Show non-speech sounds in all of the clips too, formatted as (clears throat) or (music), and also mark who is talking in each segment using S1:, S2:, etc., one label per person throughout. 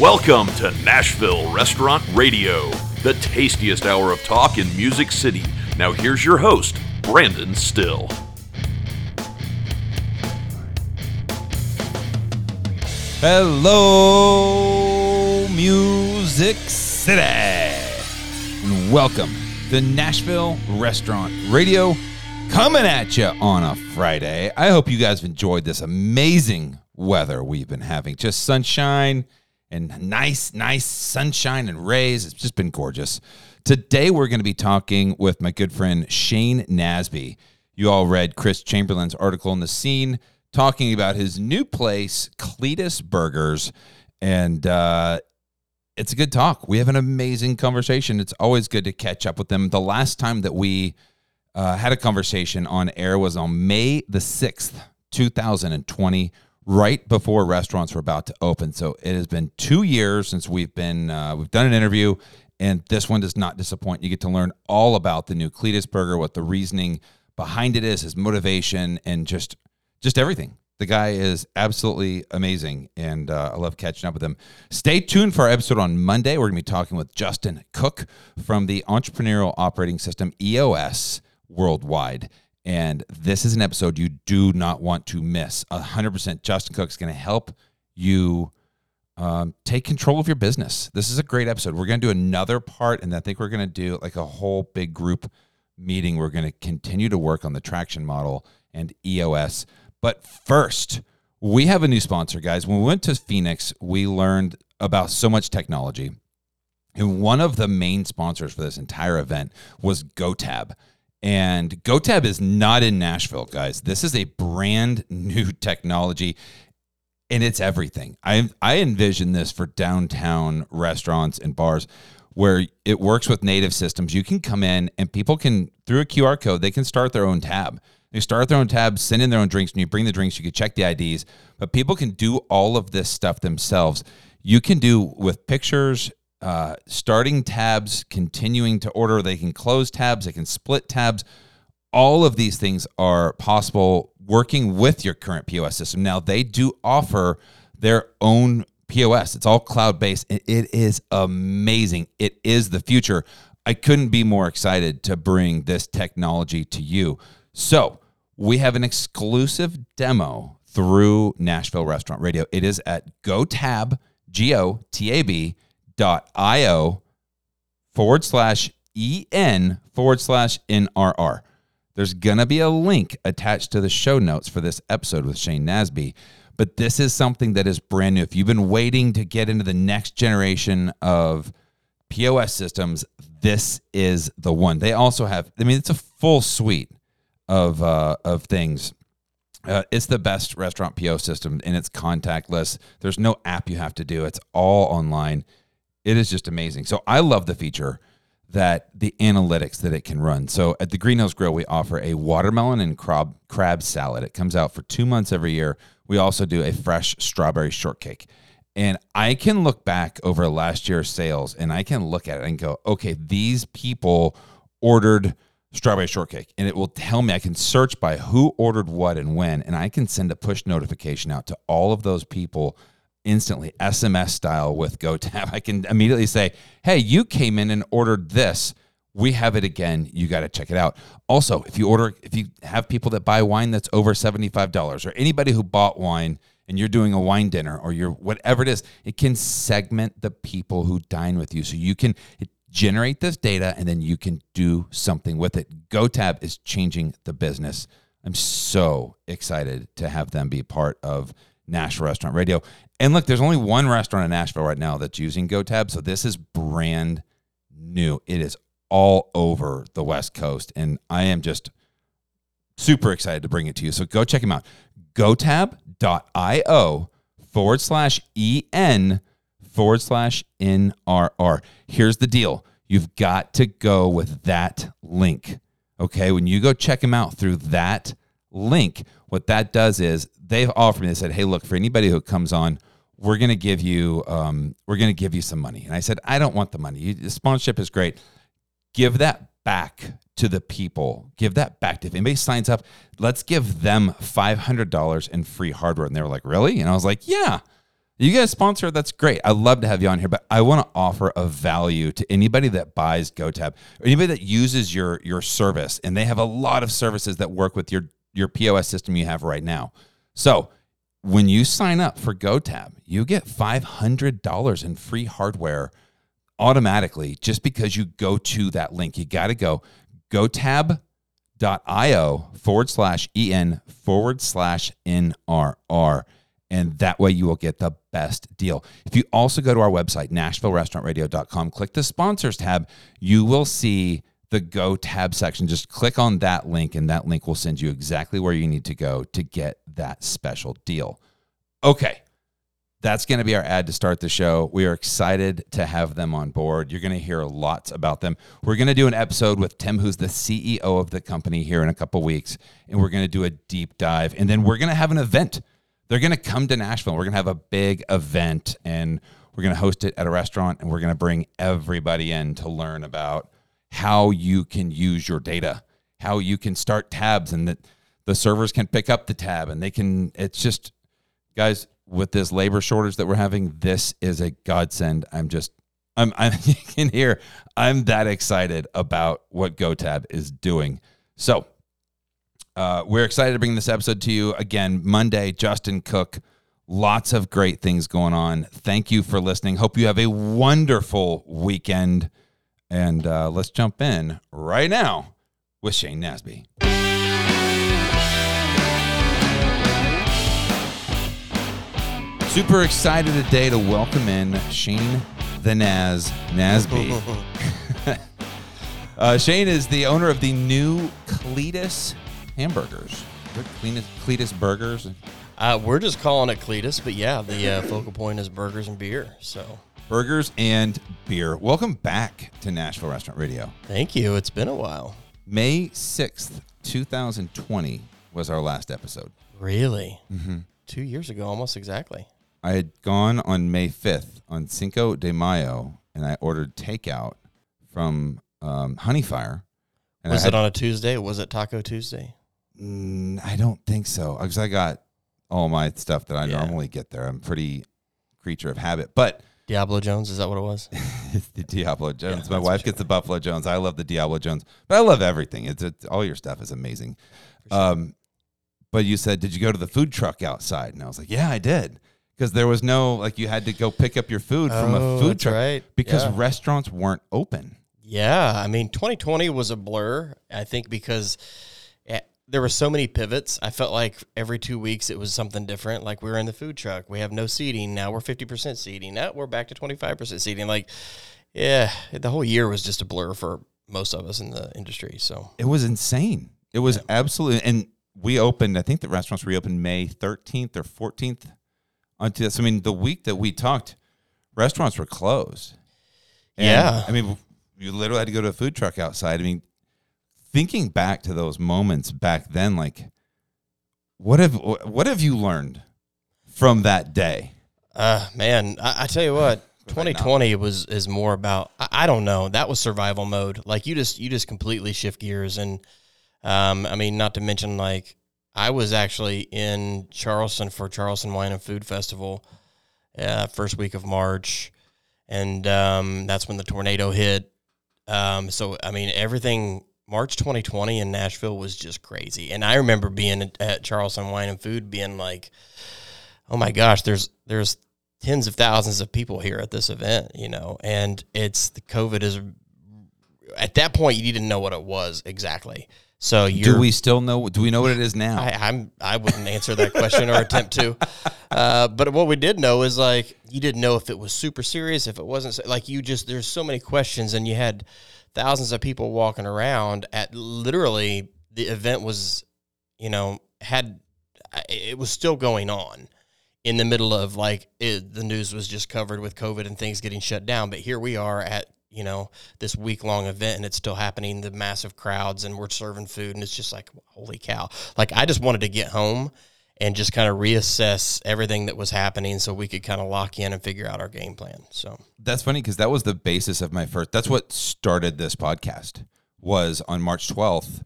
S1: Welcome to Nashville Restaurant Radio, the tastiest hour of talk in Music City. Now, here's your host, Brandon Styll.
S2: Hello, Music City, and welcome to Nashville Restaurant Radio, coming at you on a Friday. I hope you guys have enjoyed this amazing weather we've been having. Just sunshine and nice, nice sunshine and rays. It's just been gorgeous. Today, we're going to be talking with my good friend Shane Nasby. You all read Chris Chamberlain's article in the scene talking about his new place, Cletus Burgers. And uh, it's a good talk. We have an amazing conversation. It's always good to catch up with them. The last time that we uh, had a conversation on air was on May the 6th, 2020, right before restaurants were about to open. So it has been two years since we've been, uh, we've done an interview. And this one does not disappoint. You get to learn all about the new Cletus Burger, what the reasoning behind it is, his motivation, and just just everything. The guy is absolutely amazing, and uh, I love catching up with him. Stay tuned for our episode on Monday. We're going to be talking with Justin Cook from the Entrepreneurial Operating System EOS Worldwide. And this is an episode you do not want to miss. 100% Justin Cook is going to help you um, take control of your business. This is a great episode. We're going to do another part, and I think we're going to do like a whole big group meeting. We're going to continue to work on the traction model and EOS. But first, we have a new sponsor, guys. When we went to Phoenix, we learned about so much technology. And one of the main sponsors for this entire event was GoTab. And GoTab is not in Nashville, guys. This is a brand new (laughs) technology and it's everything. I I envision this for downtown restaurants and bars where it works with native systems. You can come in and people can through a QR code, they can start their own tab. They start their own tab, send in their own drinks, and you bring the drinks. You can check the IDs, but people can do all of this stuff themselves. You can do with pictures, uh, starting tabs, continuing to order. They can close tabs, they can split tabs. All of these things are possible working with your current POS system. Now, they do offer their own POS. It's all cloud based. It is amazing. It is the future. I couldn't be more excited to bring this technology to you. So, we have an exclusive demo through Nashville Restaurant Radio. It is at gotab, G O T A B dot I O forward slash EN forward slash NRR. There's going to be a link attached to the show notes for this episode with Shane Nasby. But this is something that is brand new. If you've been waiting to get into the next generation of POS systems, this is the one. They also have, I mean, it's a full suite of uh, of things. Uh, it's the best restaurant PO system, and it's contactless. There's no app you have to do. It's all online. It is just amazing. So I love the feature that the analytics that it can run. So at the Green Hills Grill, we offer a watermelon and crab crab salad. It comes out for two months every year. We also do a fresh strawberry shortcake. And I can look back over last year's sales and I can look at it and go, okay, these people ordered strawberry shortcake and it will tell me i can search by who ordered what and when and i can send a push notification out to all of those people instantly sms style with gotab (laughs) i can immediately say hey you came in and ordered this we have it again you got to check it out also if you order if you have people that buy wine that's over $75 or anybody who bought wine and you're doing a wine dinner or you're whatever it is it can segment the people who dine with you so you can generate this data and then you can do something with it. GoTab is changing the business. I'm so excited to have them be part of Nashville Restaurant Radio. And look, there's only one restaurant in Nashville right now that's using GoTab, so this is brand new. It is all over the West Coast, and I am just super excited to bring it to you. So go check them out. GoTab.io forward slash EN forward slash NRR. Here's the deal you've got to go with that link. Okay. When you go check them out through that link, what that does is they've offered me, they said, hey, look, for anybody who comes on, we're going to give you, um, we're going to give you some money. And I said, I don't want the money. The sponsorship is great. Give that back to the people. Give that back to if anybody signs up. Let's give them five hundred dollars in free hardware. And they were like, "Really?" And I was like, "Yeah." You guys sponsor, that's great. I'd love to have you on here, but I want to offer a value to anybody that buys GoTab or anybody that uses your your service. And they have a lot of services that work with your your POS system you have right now. So when you sign up for GoTab, you get $500 in free hardware automatically just because you go to that link. You got to go gotab.io forward slash en forward slash NRR and that way you will get the best deal. If you also go to our website, NashvilleRestaurantRadio.com, click the sponsors tab, you will see the Go tab section. Just click on that link, and that link will send you exactly where you need to go to get that special deal. Okay, that's going to be our ad to start the show. We are excited to have them on board. You're going to hear lots about them. We're going to do an episode with Tim, who's the CEO of the company, here in a couple weeks, and we're going to do a deep dive. And then we're going to have an event they're going to come to Nashville. We're going to have a big event and we're going to host it at a restaurant and we're going to bring everybody in to learn about how you can use your data, how you can start tabs and that the servers can pick up the tab and they can, it's just, guys, with this labor shortage that we're having, this is a godsend. I'm just, I'm, I'm, (laughs) you can hear, I'm that excited about what GoTab is doing. So, uh, we're excited to bring this episode to you again Monday. Justin Cook, lots of great things going on. Thank you for listening. Hope you have a wonderful weekend. And uh, let's jump in right now with Shane Nasby. Super excited today to welcome in Shane the Naz Nasby. (laughs) uh, Shane is the owner of the new Cletus hamburgers. Cletus, Cletus Burgers.
S3: Uh, we're just calling it Cletus, but yeah, the uh, focal point is burgers and beer. So
S2: burgers and beer. Welcome back to Nashville Restaurant Radio.
S3: Thank you. It's been a while.
S2: May sixth, two thousand twenty, was our last episode.
S3: Really? Mm-hmm. Two years ago, almost exactly.
S2: I had gone on May fifth on Cinco de Mayo, and I ordered takeout from um, Honeyfire.
S3: was it on a Tuesday? Was it Taco Tuesday?
S2: Mm, I don't think so because I got all my stuff that I yeah. normally get there. I'm pretty creature of habit, but
S3: Diablo Jones is that what it was? (laughs)
S2: it's the Diablo Jones. Yeah, my wife gets the Buffalo Jones. I love the Diablo Jones, but I love everything. It's, it's all your stuff is amazing. Sure. Um, but you said, did you go to the food truck outside? And I was like, yeah, I did. Because there was no like you had to go pick up your food oh, from a oh, food truck,
S3: right?
S2: Because
S3: yeah.
S2: restaurants weren't open.
S3: Yeah, I mean, 2020 was a blur. I think because there were so many pivots. I felt like every two weeks it was something different. Like we were in the food truck, we have no seating now. We're fifty percent seating. Now we're back to twenty five percent seating. Like, yeah, the whole year was just a blur for most of us in the industry. So
S2: it was insane. It was yeah. absolutely. And we opened. I think the restaurants reopened May thirteenth or fourteenth. Onto this, I mean, the week that we talked, restaurants were closed.
S3: And, yeah,
S2: I mean, you literally had to go to a food truck outside. I mean, thinking back to those moments back then, like what have what have you learned from that day?
S3: Uh, man, I, I tell you what, (laughs) 2020 was is more about I, I, don't know. That was survival mode. Like you just you just completely shift gears, and um, I mean, not to mention like I was actually in Charleston for Charleston Wine and Food Festival, uh, first week of March, and um, that's when the tornado hit. Um, so I mean, everything March 2020 in Nashville was just crazy. And I remember being at Charleston Wine and Food being like, "Oh my gosh, there's there's tens of thousands of people here at this event, you know." And it's the COVID is at that point you didn't know what it was exactly. So
S2: do we still know? Do we know what it is now?
S3: I, I'm I wouldn't answer that question or attempt to. (laughs) Uh, but what we did know is like you didn't know if it was super serious, if it wasn't like you just there's so many questions, and you had thousands of people walking around at literally the event was, you know, had it was still going on in the middle of like it, the news was just covered with COVID and things getting shut down. But here we are at you know this week long event and it's still happening. The massive crowds and we're serving food and it's just like holy cow! Like I just wanted to get home and just kind of reassess everything that was happening so we could kind of lock in and figure out our game plan. So
S2: that's funny because that was the basis of my first. That's what started this podcast. Was on March twelfth.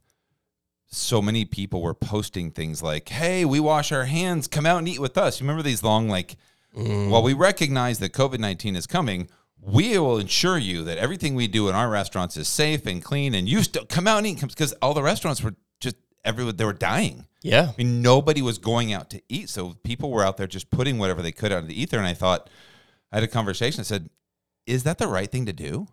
S2: So many people were posting things like, "Hey, we wash our hands. Come out and eat with us." You remember these long like mm. While we recognize that COVID 19 is coming, we will ensure you that everything we do in our restaurants is safe and clean and you still come out and eat because all the restaurants were everyone they were dying.
S3: Yeah.
S2: I mean, nobody was going out to eat. So people were out there just putting whatever they could out of the ether. And I thought, I had a conversation. I said, is that the right thing to do?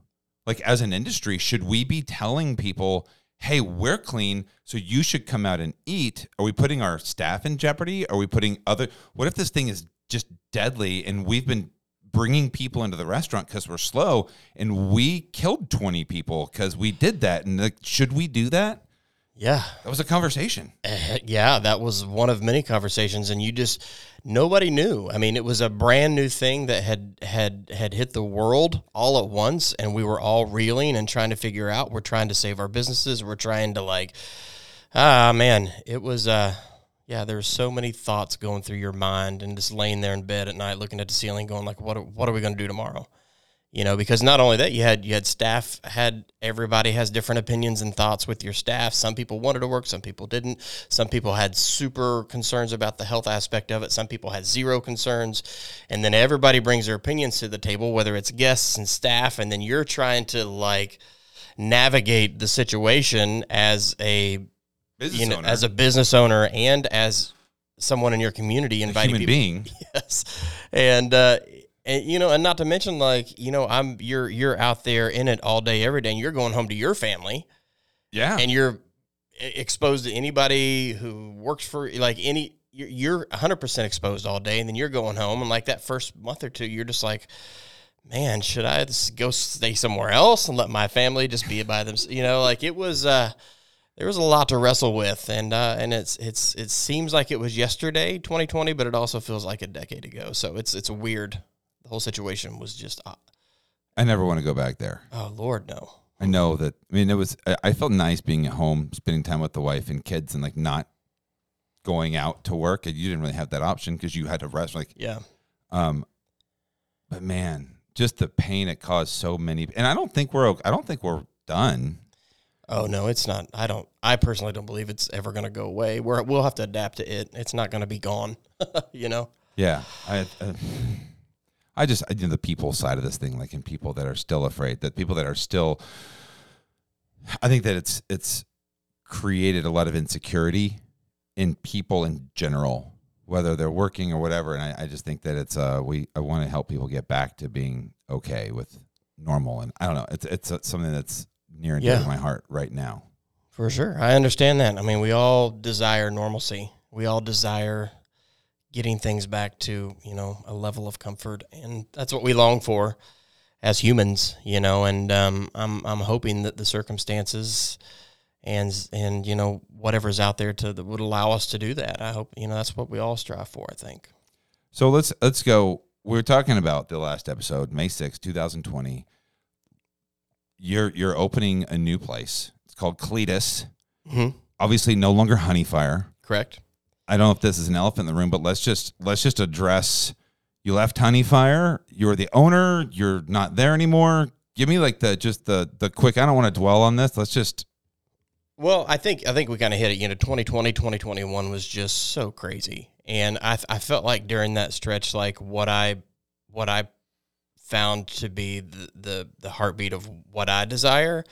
S2: Like, as an industry, should we be telling people, hey, we're clean, so you should come out and eat? Are we putting our staff in jeopardy? Are we putting other, what if this thing is just deadly and we've been bringing people into the restaurant because we're slow and we killed 20 people because we did that? And like, should we do that?
S3: Yeah.
S2: That was a conversation.
S3: Uh, yeah, that was one of many conversations, and you just nobody knew. I mean, it was a brand new thing that had had had hit the world all at once, and we were all reeling and trying to figure out. We're trying to save our businesses. We're trying to like, ah, man, it was. uh yeah, there's so many thoughts going through your mind, and just laying there in bed at night, looking at the ceiling, going like, "What? What are we going to do tomorrow?" You know because not only that you had you had staff had everybody has different opinions and thoughts with your staff. Some people wanted to work some people didn't. Some people had super concerns about the health aspect of it. Some people had zero concerns. And then everybody brings their opinions to the table whether it's guests and staff and then you're trying to like navigate the situation as a
S2: Business
S3: you know
S2: owner.
S3: as a business owner and as someone in your community inviting
S2: human
S3: people.
S2: being. (laughs)
S3: yes. And uh and you know and not to mention like you know i'm you're you're out there in it all day every day and you're going home to your family
S2: Yeah.
S3: and you're exposed to anybody who works for like any you're, you're 100% exposed all day and then you're going home and like that first month or two you're just like man should i just go stay somewhere else and let my family just be by them you know like it was uh there was a lot to wrestle with and uh and it's it's it seems like it was yesterday 2020 but it also feels like a decade ago so it's it's weird the whole situation was just uh,
S2: I never want to go back there.
S3: oh lord no
S2: I know that. I mean, it was. I- I felt nice being at home, spending time with the wife and kids, and like not going out to work. And you didn't really have that option because you had to rest. Like,
S3: yeah
S2: um, but man, just the pain it caused so many. And I don't think we're. I don't think we're done.
S3: Oh no, it's not. I don't. I personally don't believe it's ever going to go away. We're, we'll have to adapt to it. It's not going to be gone. (laughs) you know.
S2: Yeah. I. Uh, I just you know, the people side of this thing, like in people that are still afraid, that people that are still. I think that it's it's created a lot of insecurity in people in general, whether they're working or whatever. And I, I just think that it's uh we I want to help people get back to being okay with normal. And I don't know, it's it's uh, something that's near and dear
S3: Yeah.
S2: to my heart right now.
S3: For sure. I understand that. I mean, we all desire normalcy. We all desire getting things back to, you know, a level of comfort and that's what we long for as humans, you know, and um, I'm I'm hoping that the circumstances and and you know whatever's out there to that would allow us to do that. I hope, you know, that's what we all strive for, I think.
S2: So let's let's go. We are talking about the last episode, May sixth, 2020. You're you're opening a new place. It's called Cletus.
S3: Mhm.
S2: Obviously no longer Honey Fire.
S3: Correct?
S2: I don't know if this is an elephant in the room, but let's just let's just address you left Honey Fire, you're the owner, you're not there anymore. Give me like the just the the quick I don't want to dwell on this. Let's just
S3: Well, I think I think we kind of hit it. You know, 2020, 2021 was just so crazy, and I I felt like during that stretch, like what I what I found to be the the, the heartbeat of what I desire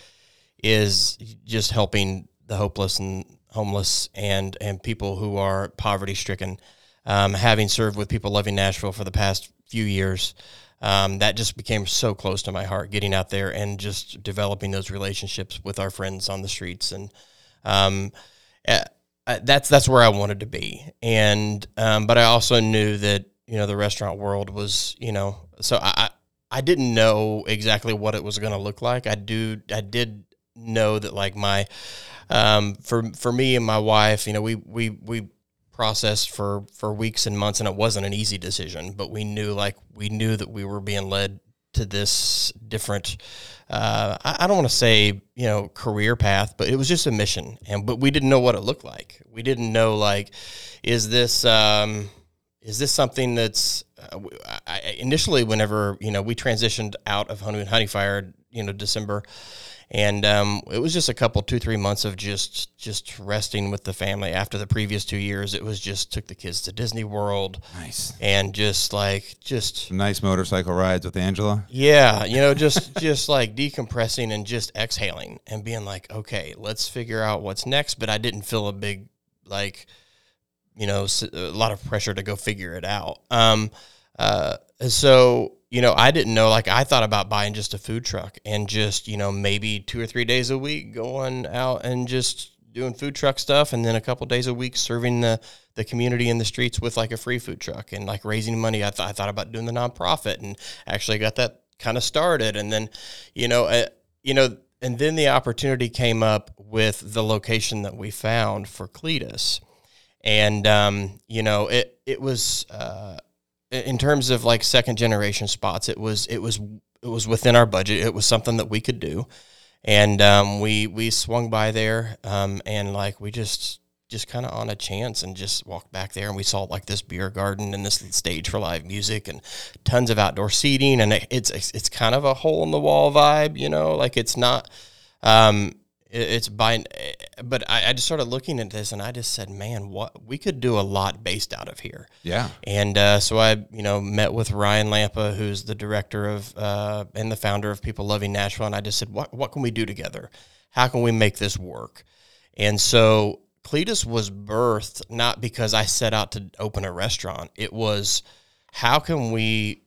S3: is just helping the hopeless and homeless and and people who are poverty stricken. Um, having served with people loving Nashville for the past few years, um, that just became so close to my heart. Getting out there and just developing those relationships with our friends on the streets, and um, uh, that's that's where I wanted to be. And um, but I also knew that you know the restaurant world was you know so I I didn't know exactly what it was going to look like. I do I did know that like my um, for for me and my wife, you know, we we we processed for for weeks and months, and it wasn't an easy decision. But we knew like we knew that we were being led to this different. Uh, I, I don't want to say you know career path, but it was just a mission, and but we didn't know what it looked like. We didn't know like, is this um, is this something that's uh, I, initially whenever you know we transitioned out of honey honey fire you know december and um, it was just a couple two three months of just just resting with the family after the previous two years it was just took the kids to disney world
S2: Nice.
S3: and just like just
S2: Some nice motorcycle rides with Angela.
S3: yeah you know just (laughs) just like decompressing and just exhaling and being like okay let's figure out what's next but i didn't feel a big like you know a lot of pressure to go figure it out um uh so you know i didn't know like i thought about buying just a food truck and just you know maybe two or three days a week going out and just doing food truck stuff and then a couple days a week serving the the community in the streets with like a free food truck and like raising money. I, th- I thought about doing the nonprofit and actually got that kind of started. And then you know uh, you know and then the opportunity came up with the location that we found for cletus. And um, you know it it was uh, in terms of like second generation spots it was it was it was within our budget. It was something that we could do. And um, we we swung by there um, and like we just just kind of on a chance and just walked back there and we saw like this beer garden and this stage for live music and tons of outdoor seating and it, it's it's kind of a hole in the wall vibe you know? Like it's not um, it's by but I, I just started looking at this and I just said man what we could do a lot based out of here
S2: Yeah.
S3: and uh, so I, you know, met with Ryan Lampa, who's the director of uh, and the founder of People Loving Nashville, and I just said, "What what can we do together? How can we make this work?" And so Cletus was birthed not because I set out to open a restaurant. It was how can we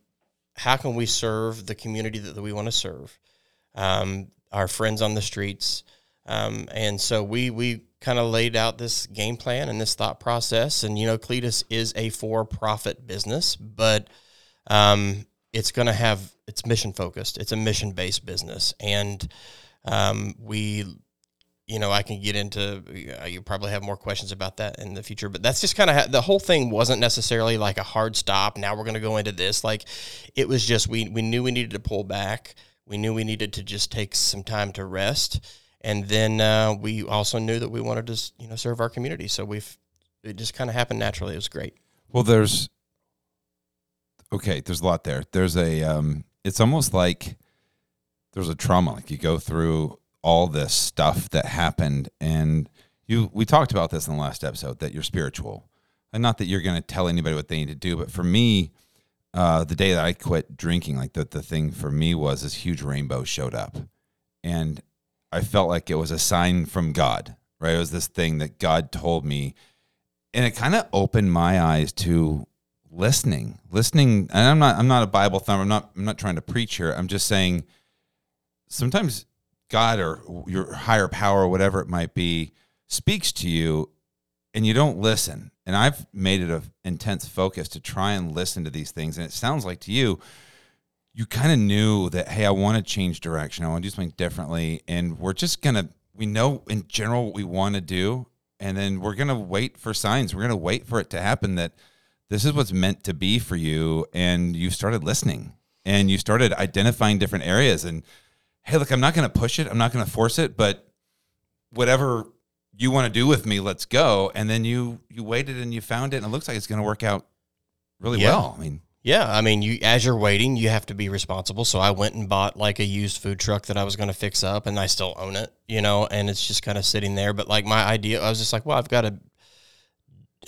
S3: how can we serve the community that, that we want to serve, um, our friends on the streets, um, and so we we kind of laid out this game plan and this thought process. And you know, Cletus is a for-profit business, but um, it's going to have it's mission focused. It's a mission based business, and um, we, you know, I can get into. uh, You probably have more questions about that in the future, but that's just kind of ha- the whole thing wasn't necessarily like a hard stop. Now we're going to go into this. Like, it was just we we knew we needed to pull back. We knew we needed to just take some time to rest, and then uh, we also knew that we wanted to you know serve our community. So we've it just kind of happened naturally. It was great.
S2: Well, there's okay. There's a lot there. There's a. Um, it's almost like there's a trauma. Like you go through all this stuff that happened, and you. We talked about this in the last episode that you're spiritual, and not that you're going to tell anybody what they need to do. But for me, uh, the day that I quit drinking, like the the thing for me was this huge rainbow showed up, and I felt like it was a sign from God. Right, it was this thing that God told me. And it kind of opened my eyes to listening listening. And i'm not i'm not a bible thumber i'm not i'm not trying to preach here. I'm just saying sometimes god or your higher power whatever it might be speaks to you and you don't listen. And i've made it an intense focus to try and listen to these things. And it sounds like to you you kind of knew that hey i want to change direction i want to do something differently and we're just gonna we know in general what we want to do and then we're gonna wait for signs we're gonna wait for it to happen that this is what's meant to be for you and you started listening and you started identifying different areas and hey look i'm not gonna push it i'm not gonna force it but whatever you want to do with me let's go and then you you waited and you found it and it looks like it's gonna work out really
S3: Yeah.
S2: well i mean
S3: Yeah, I mean, you as you're waiting, you have to be responsible. So I went and bought like a used food truck that I was going to fix up, and I still own it, you know, and it's just kind of sitting there. But like my idea, I was just like, well, I've got to,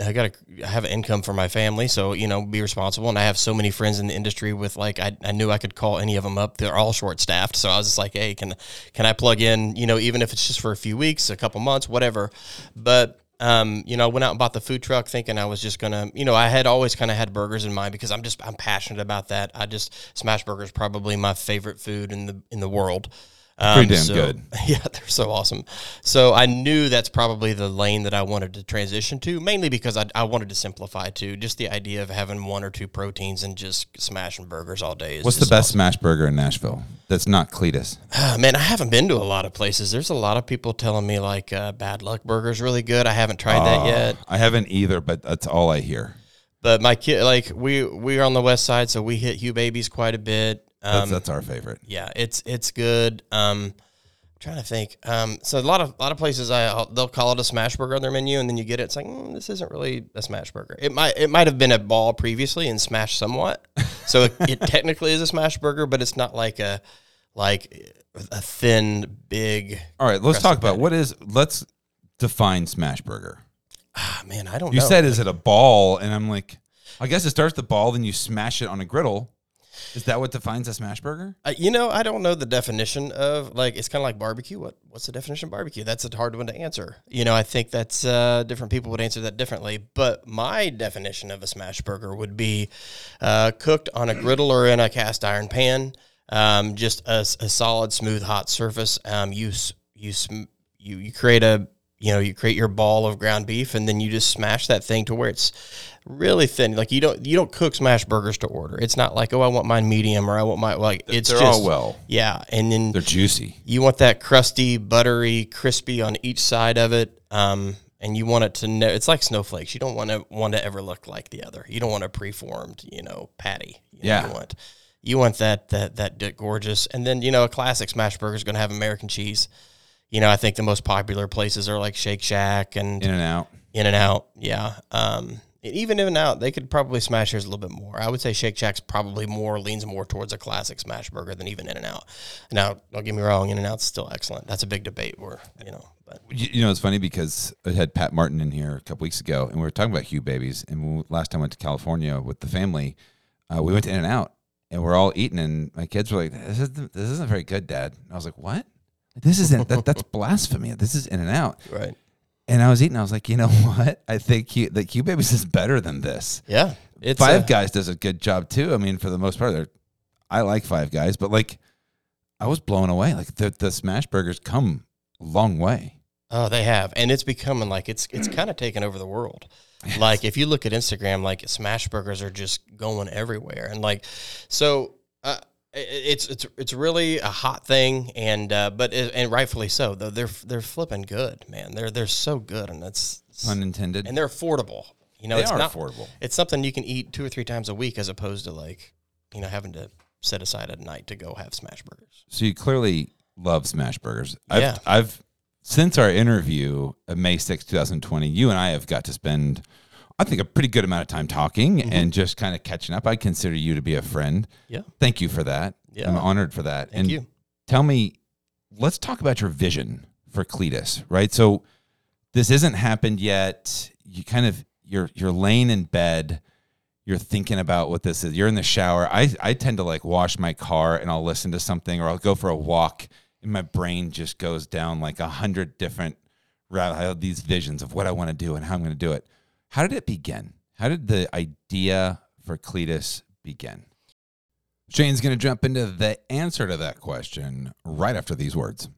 S3: I got to have an income for my family, so you know, be responsible. And I have so many friends in the industry with like, I, I knew I could call any of them up. They're all short staffed, so I was just like, hey, can can I plug in? You know, even if it's just for a few weeks, a couple months, whatever. But um, you know, I went out and bought the food truck thinking I was just gonna, you know, I had always kind of had burgers in mind because I'm just I'm passionate about that. I just smash burgers probably my favorite food in the in the world. Um,
S2: Pretty damn
S3: so-
S2: good. (laughs)
S3: Yeah, they're so awesome. So I knew that's probably the lane that I wanted to transition to, mainly because I, I wanted to simplify too. Just the idea of having one or two proteins and just smashing burgers all day. Is
S2: what's the best smash burger in nashville that's not cletus
S3: Ah, man, I haven't been to a lot of places. There's a lot of people telling me like uh, Bad Luck Burger's really good. I haven't tried that
S2: Oh,
S3: yet.
S2: i haven't either but that's all i hear
S3: But my kid, like we we are on the west side, so we hit Hugh Babies quite a bit. Um,
S2: that's, that's our favorite
S3: yeah, it's it's good. Um, I'm trying to think. Um, so a lot of a lot of places, I they'll call it a smash burger on their menu, and then you get it. It's like mm, this isn't really a smash burger. It might it might have been a ball previously and smashed somewhat, so it, it (laughs) technically is a smash burger, but it's not like a like a thin, big.
S2: All right, let's talk about
S3: patty.
S2: what is. Let's define smash burger.
S3: Ah, man, I don't
S2: You
S3: know.
S2: said, is it a ball? And I'm like, I guess it starts the ball, then you smash it on a griddle. Is that what defines a smash burger?
S3: Uh, you know, I don't know the definition of like it's kind of like barbecue. What what's the definition of barbecue? That's a hard one to answer. You know, I think that's uh, different people would answer that differently. But my definition of a smash burger would be uh, cooked on a griddle or in a cast iron pan, um, just a solid, smooth, hot surface. Um, you you you you create a you know you create your ball of ground beef and then you just smash that thing to where it's really thin like you don't you don't cook smash burgers to order it's not like oh i want mine medium or i want my like it's
S2: They're
S3: just
S2: all well.
S3: yeah and then
S2: They're juicy.
S3: you want that crusty buttery crispy on each side of it um and you want it to know it's like snowflakes you don't want to one to ever look like the other you don't want a preformed you know patty you know,
S2: Yeah.
S3: you want you want that that that gorgeous and then you know a classic smash burger is going to have american cheese you know i think the most popular places are like shake shack and
S2: In and out.
S3: in and out, yeah. Um, even in and out, they could probably smash yours a little bit more. I would say Shake Shack's probably more leans more towards a classic smash burger than even In and Out. Now, don't get me wrong, In and Out's still excellent. That's a big debate. Where you know, but
S2: You, you know, it's funny because I had Pat Martin in here a couple weeks ago, and we were talking about Hugh babies. And we, last time I went to California with the family, uh, we went to In and Out, and we're all eating, and my kids were like, "This isn't this isn't very good, Dad." And I was like, "What? This isn't that, that's blasphemy. This is In and Out." (laughs)
S3: right,
S2: And I was eating. I was like, "You know (laughs) what? I think Q, that Hugh babies is better than this."
S3: yeah, it's
S2: Five
S3: a-
S2: Guys does a good job too. I mean, for the most part, they're, I like Five Guys, but like, I was blown away. Like the the smash burgers come a long way.
S3: Oh, they have, and it's becoming like it's it's (clears throat) kind of taken over the world. Like if you look at Instagram, like smash burgers are just going everywhere, and like so. Uh, it's it's it's really a hot thing, and uh, but it, and rightfully so. Though they're they're flipping good, man. They're they're so good, and it's
S2: Unintended.
S3: and they're affordable. You know,
S2: they
S3: it's
S2: are
S3: not
S2: affordable.
S3: it's something you can eat two or three times a week, as opposed to like you know having to set aside a night to go have smash burgers.
S2: So you clearly love smash burgers. I've,
S3: Yeah.
S2: I've since our interview of May 6, 2020, you and I have got to spend I think a pretty good amount of time talking
S3: Mm-hmm.
S2: and just kind of catching up. I consider you to be a friend.
S3: Yeah,
S2: Thank you for that.
S3: Yeah.
S2: I'm honored for that.
S3: thank
S2: and
S3: you.
S2: tell me, let's talk about your vision for Cletus, right? So this hasn't happened yet. You kind of you're you're laying in bed, you're thinking about what this is. You're in the shower. I I tend to like wash my car and I'll listen to something or I'll go for a walk and my brain just goes down like a hundred different route. I have these visions of what I want to do and how I'm going to do it. How did it begin? How did the idea for Cletus begin? Shane's going to jump into the answer to that question right after these words.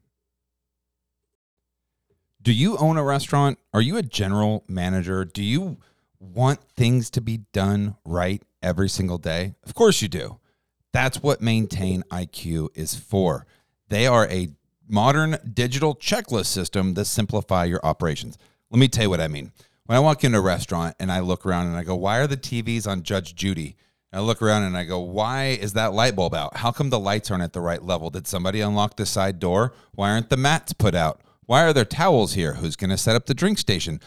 S2: Do you own a restaurant? Are you a general manager? Do you want things to be done right every single day? Of course you do. That's what Maintain IQ is for. They are a modern digital checklist system that simplify your operations. Let me tell you what I mean. When I walk into a restaurant and I look around and I go, "Why are the TVs on Judge Judy?" And I look around and I go, "Why is that light bulb out? How come the lights aren't at the right level? Did somebody unlock the side door? Why aren't the mats put out? Why are there towels here? Who's going to set up the drink station?"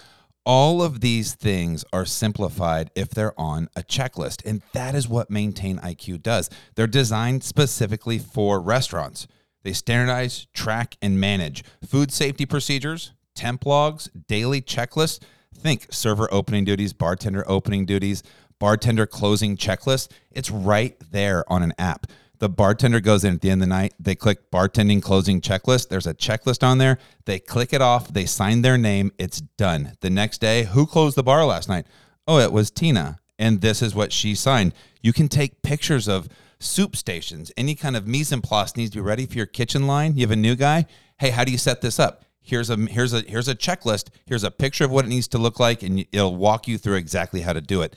S2: All of these things are simplified if they're on a checklist. And that is what Maintain IQ does. They're designed specifically for restaurants. They standardize, track, and manage food safety procedures, temp logs, daily checklists. Think server opening duties, bartender opening duties, bartender closing checklist. It's right there on an app. The bartender goes in at the end of the night. They click bartending closing checklist. There's a checklist on there. They click it off. They sign their name. It's done. The next day, who closed the bar last night? Oh, it was Tina. And this is what she signed. You can take pictures of soup stations. Any kind of mise en place needs to be ready for your kitchen line. You have a new guy. Hey, how do you set this up? Here's a here's a here's a checklist. Here's a picture of what it needs to look like, and it'll walk you through exactly how to do it.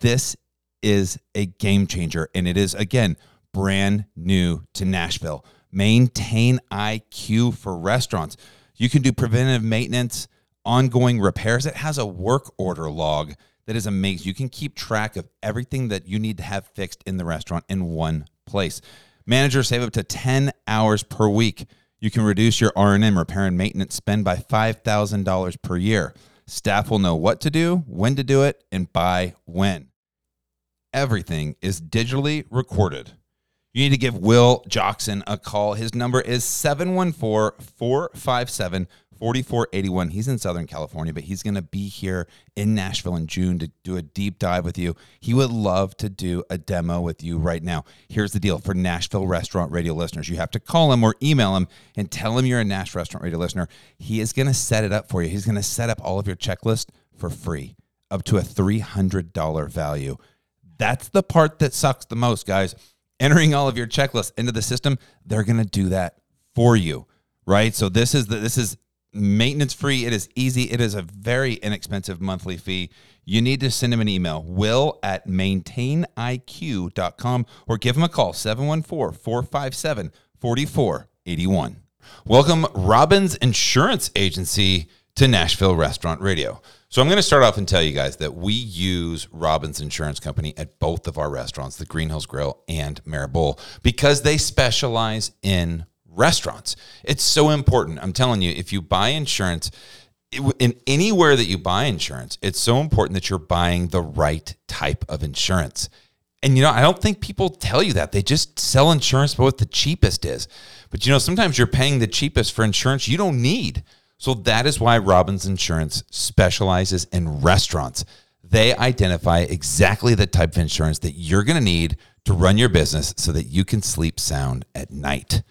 S2: This is a game changer, and it is again brand new to Nashville. Maintain IQ for restaurants. You can do preventative maintenance, ongoing repairs. It has a work order log that is amazing. You can keep track of everything that you need to have fixed in the restaurant in one place. Managers save up to 10 hours per week. You can reduce your R&M repair and maintenance spend by $5,000 per year. Staff will know what to do, when to do it, and by when. Everything is digitally recorded. you need to give Will Jackson a call. His number is 714 457 4481. He's in Southern California, but he's going to be here in Nashville in June to do a deep dive with you. He would love to do a demo with you right now. Here's the deal for Nashville Restaurant Radio listeners you have to call him or email him and tell him you're a Nashville Restaurant Radio listener. He is going to set it up for you. He's going to set up all of your checklist for free, up to a $300 value. That's the part that sucks the most, guys. Entering all of your checklists into the system, they're going to do that for you, right? So this is the this is maintenance free. It is easy. It is a very inexpensive monthly fee. You need to send him an email, will at maintainiq.com, or give him a call, 714 457 4481. Welcome, Robbins Insurance Agency, to Nashville Restaurant Radio. So I'm going to start off and tell you guys that we use Robbins Insurance Company at both of our restaurants, the Green Hills Grill and Maribol, because they specialize in restaurants. It's so important. I'm telling you, if you buy insurance, in anywhere that you buy insurance, it's so important that you're buying the right type of insurance. And you know, I don't think people tell you that. They just sell insurance for what the cheapest is. But you know, sometimes you're paying the cheapest for insurance you don't need. So that is why Robbins Insurance specializes in restaurants. They identify exactly the type of insurance that you're going to need to run your business so that you can sleep sound at night.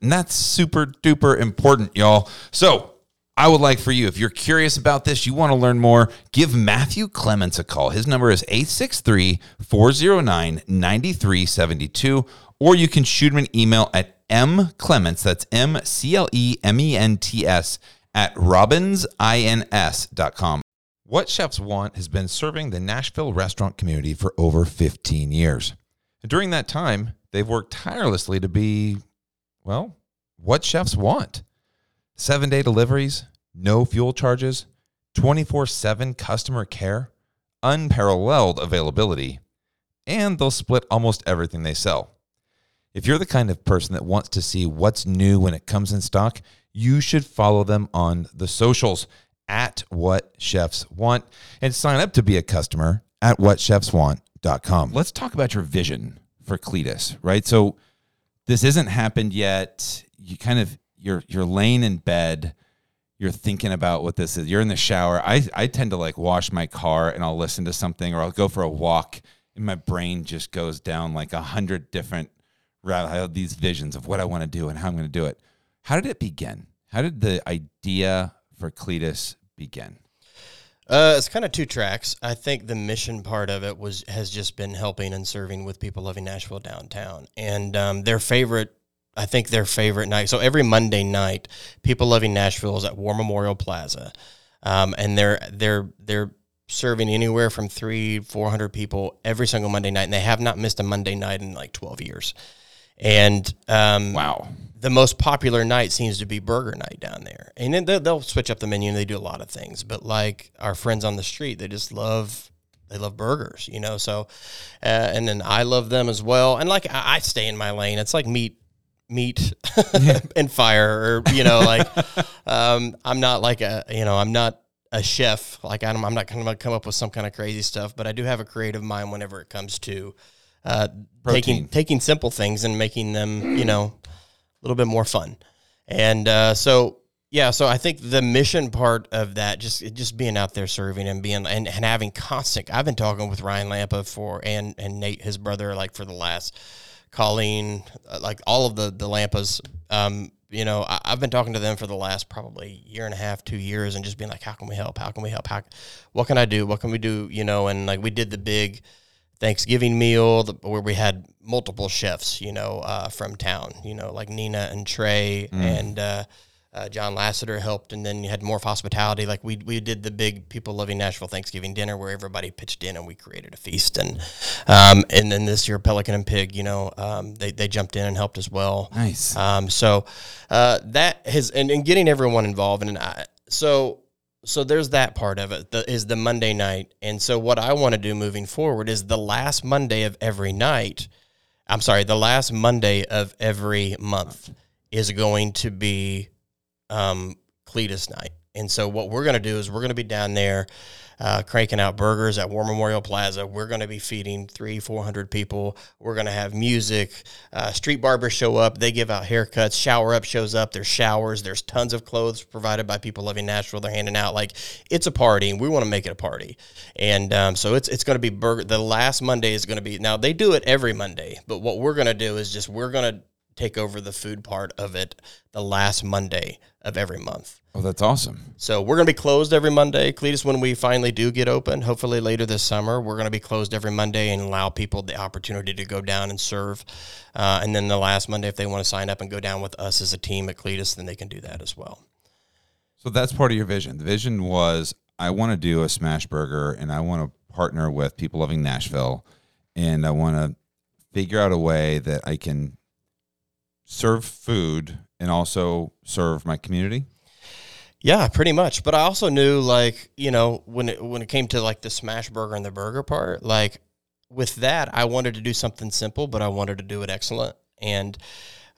S2: And that's super duper important, y'all. So I would like for you, if you're curious about this, you want to learn more, give Matthew Clements a call. His number is 863 409 9372, or you can shoot him an email at mclements, that's M C L E M E N T S, at robbinsins.com. What Chefs Want has been serving the Nashville restaurant community for over 15 years. during that time, they've worked tirelessly to be, well, what chefs want. Seven day deliveries, no fuel charges, 24 7 customer care, unparalleled availability, and they'll split almost everything they sell. If you're the kind of person that wants to see what's new when it comes in stock, you should follow them on the socials at what chefs want and sign up to be a customer at whatchefswant.com. Let's talk about your vision for Cletus, right? So this hasn't happened yet. You kind of you're you're laying in bed, you're thinking about what this is. You're in the shower. I I tend to like wash my car and I'll listen to something or I'll go for a walk and my brain just goes down like a hundred different I have these visions of what I want to do and how I'm going to do it. How did it begin? How did the idea for Cletus begin?
S3: Uh, it's kind of two tracks. I think the mission part of it was has just been helping and serving with people loving Nashville downtown, and um, their favorite. I think their favorite night. So every Monday night, people loving Nashville is at War Memorial Plaza, um, and they're they're they're serving anywhere from three four hundred people every single Monday night, and they have not missed a Monday night in like twelve years. And um,
S2: wow,
S3: the most popular night seems to be burger night down there. And then they'll, they'll switch up the menu and they do a lot of things. But like our friends on the street, they just love they love burgers, you know. So, uh, and then I love them as well. And like I, I stay in my lane. It's like meat, meat, (laughs) and fire, or you know, like (laughs) um, I'm not like a you know I'm not a chef. Like I'm, I'm not going to come up with some kind of crazy stuff, but I do have a creative mind whenever it comes to uh, taking taking simple things and making them, you know, little bit more fun. And uh, so, yeah, so I think the mission part of that, just just being out there serving and being and, and having constant. I've been talking with Ryan Lampa for and and Nate, his brother, like for the last Colleen, uh, like all of the the Lampas. Um, you know, I, have been talking to them for the last probably year and a half, two years, and just being like, how can we help? How can we help? How, what can I do? What can we do? You know, and like we did the big Thanksgiving meal where we had multiple chefs, you know, uh, from town, you know, like Nina and Trey mm. and uh, uh, John Lasseter helped, and then you had more hospitality. Like we we did the big people loving Nashville Thanksgiving dinner where everybody pitched in and we created a feast, and um, and then this year Pelican and Pig, you know, um, they they jumped in and helped as well.
S2: Nice.
S3: Um, so uh, that has and, and getting everyone involved, and I, so so there's that part of it the, is the Monday night. And so what I want to do moving forward is the last Monday of every night. I'm sorry, the last Monday of every month is going to be um, Cletus night. And so what we're going to do is we're going to be down there uh, cranking out burgers at War Memorial Plaza. We're going to be feeding three, four hundred people. We're going to have music. Uh, street barbers show up. They give out haircuts. Shower Up shows up. There's showers. There's tons of clothes provided by people loving Nashville. They're handing out like it's a party, and we want to make it a party. And um, so it's it's going to be burger. The last Monday is going to be now. They do it every Monday, but what we're going to do is just we're going to take over the food part of it the last Monday of every month.
S2: Oh, that's awesome.
S3: So we're going to be closed every Monday. Cledis, when we finally do get open, hopefully later this summer, we're going to be closed every Monday and allow people the opportunity to go down and serve. Uh, and then the last Monday, if they want to sign up and go down with us as a team at Cledis, then they can do that as well.
S2: So that's part of your vision. The vision was I want to do a smash burger and I want to partner with People Loving Nashville and I want to figure out a way that I can serve food and also serve my community.
S3: Yeah, pretty much. But I also knew, like, you know, when it when it came to like the smash burger and the burger part, like with that, I wanted to do something simple, but I wanted to do it excellent, and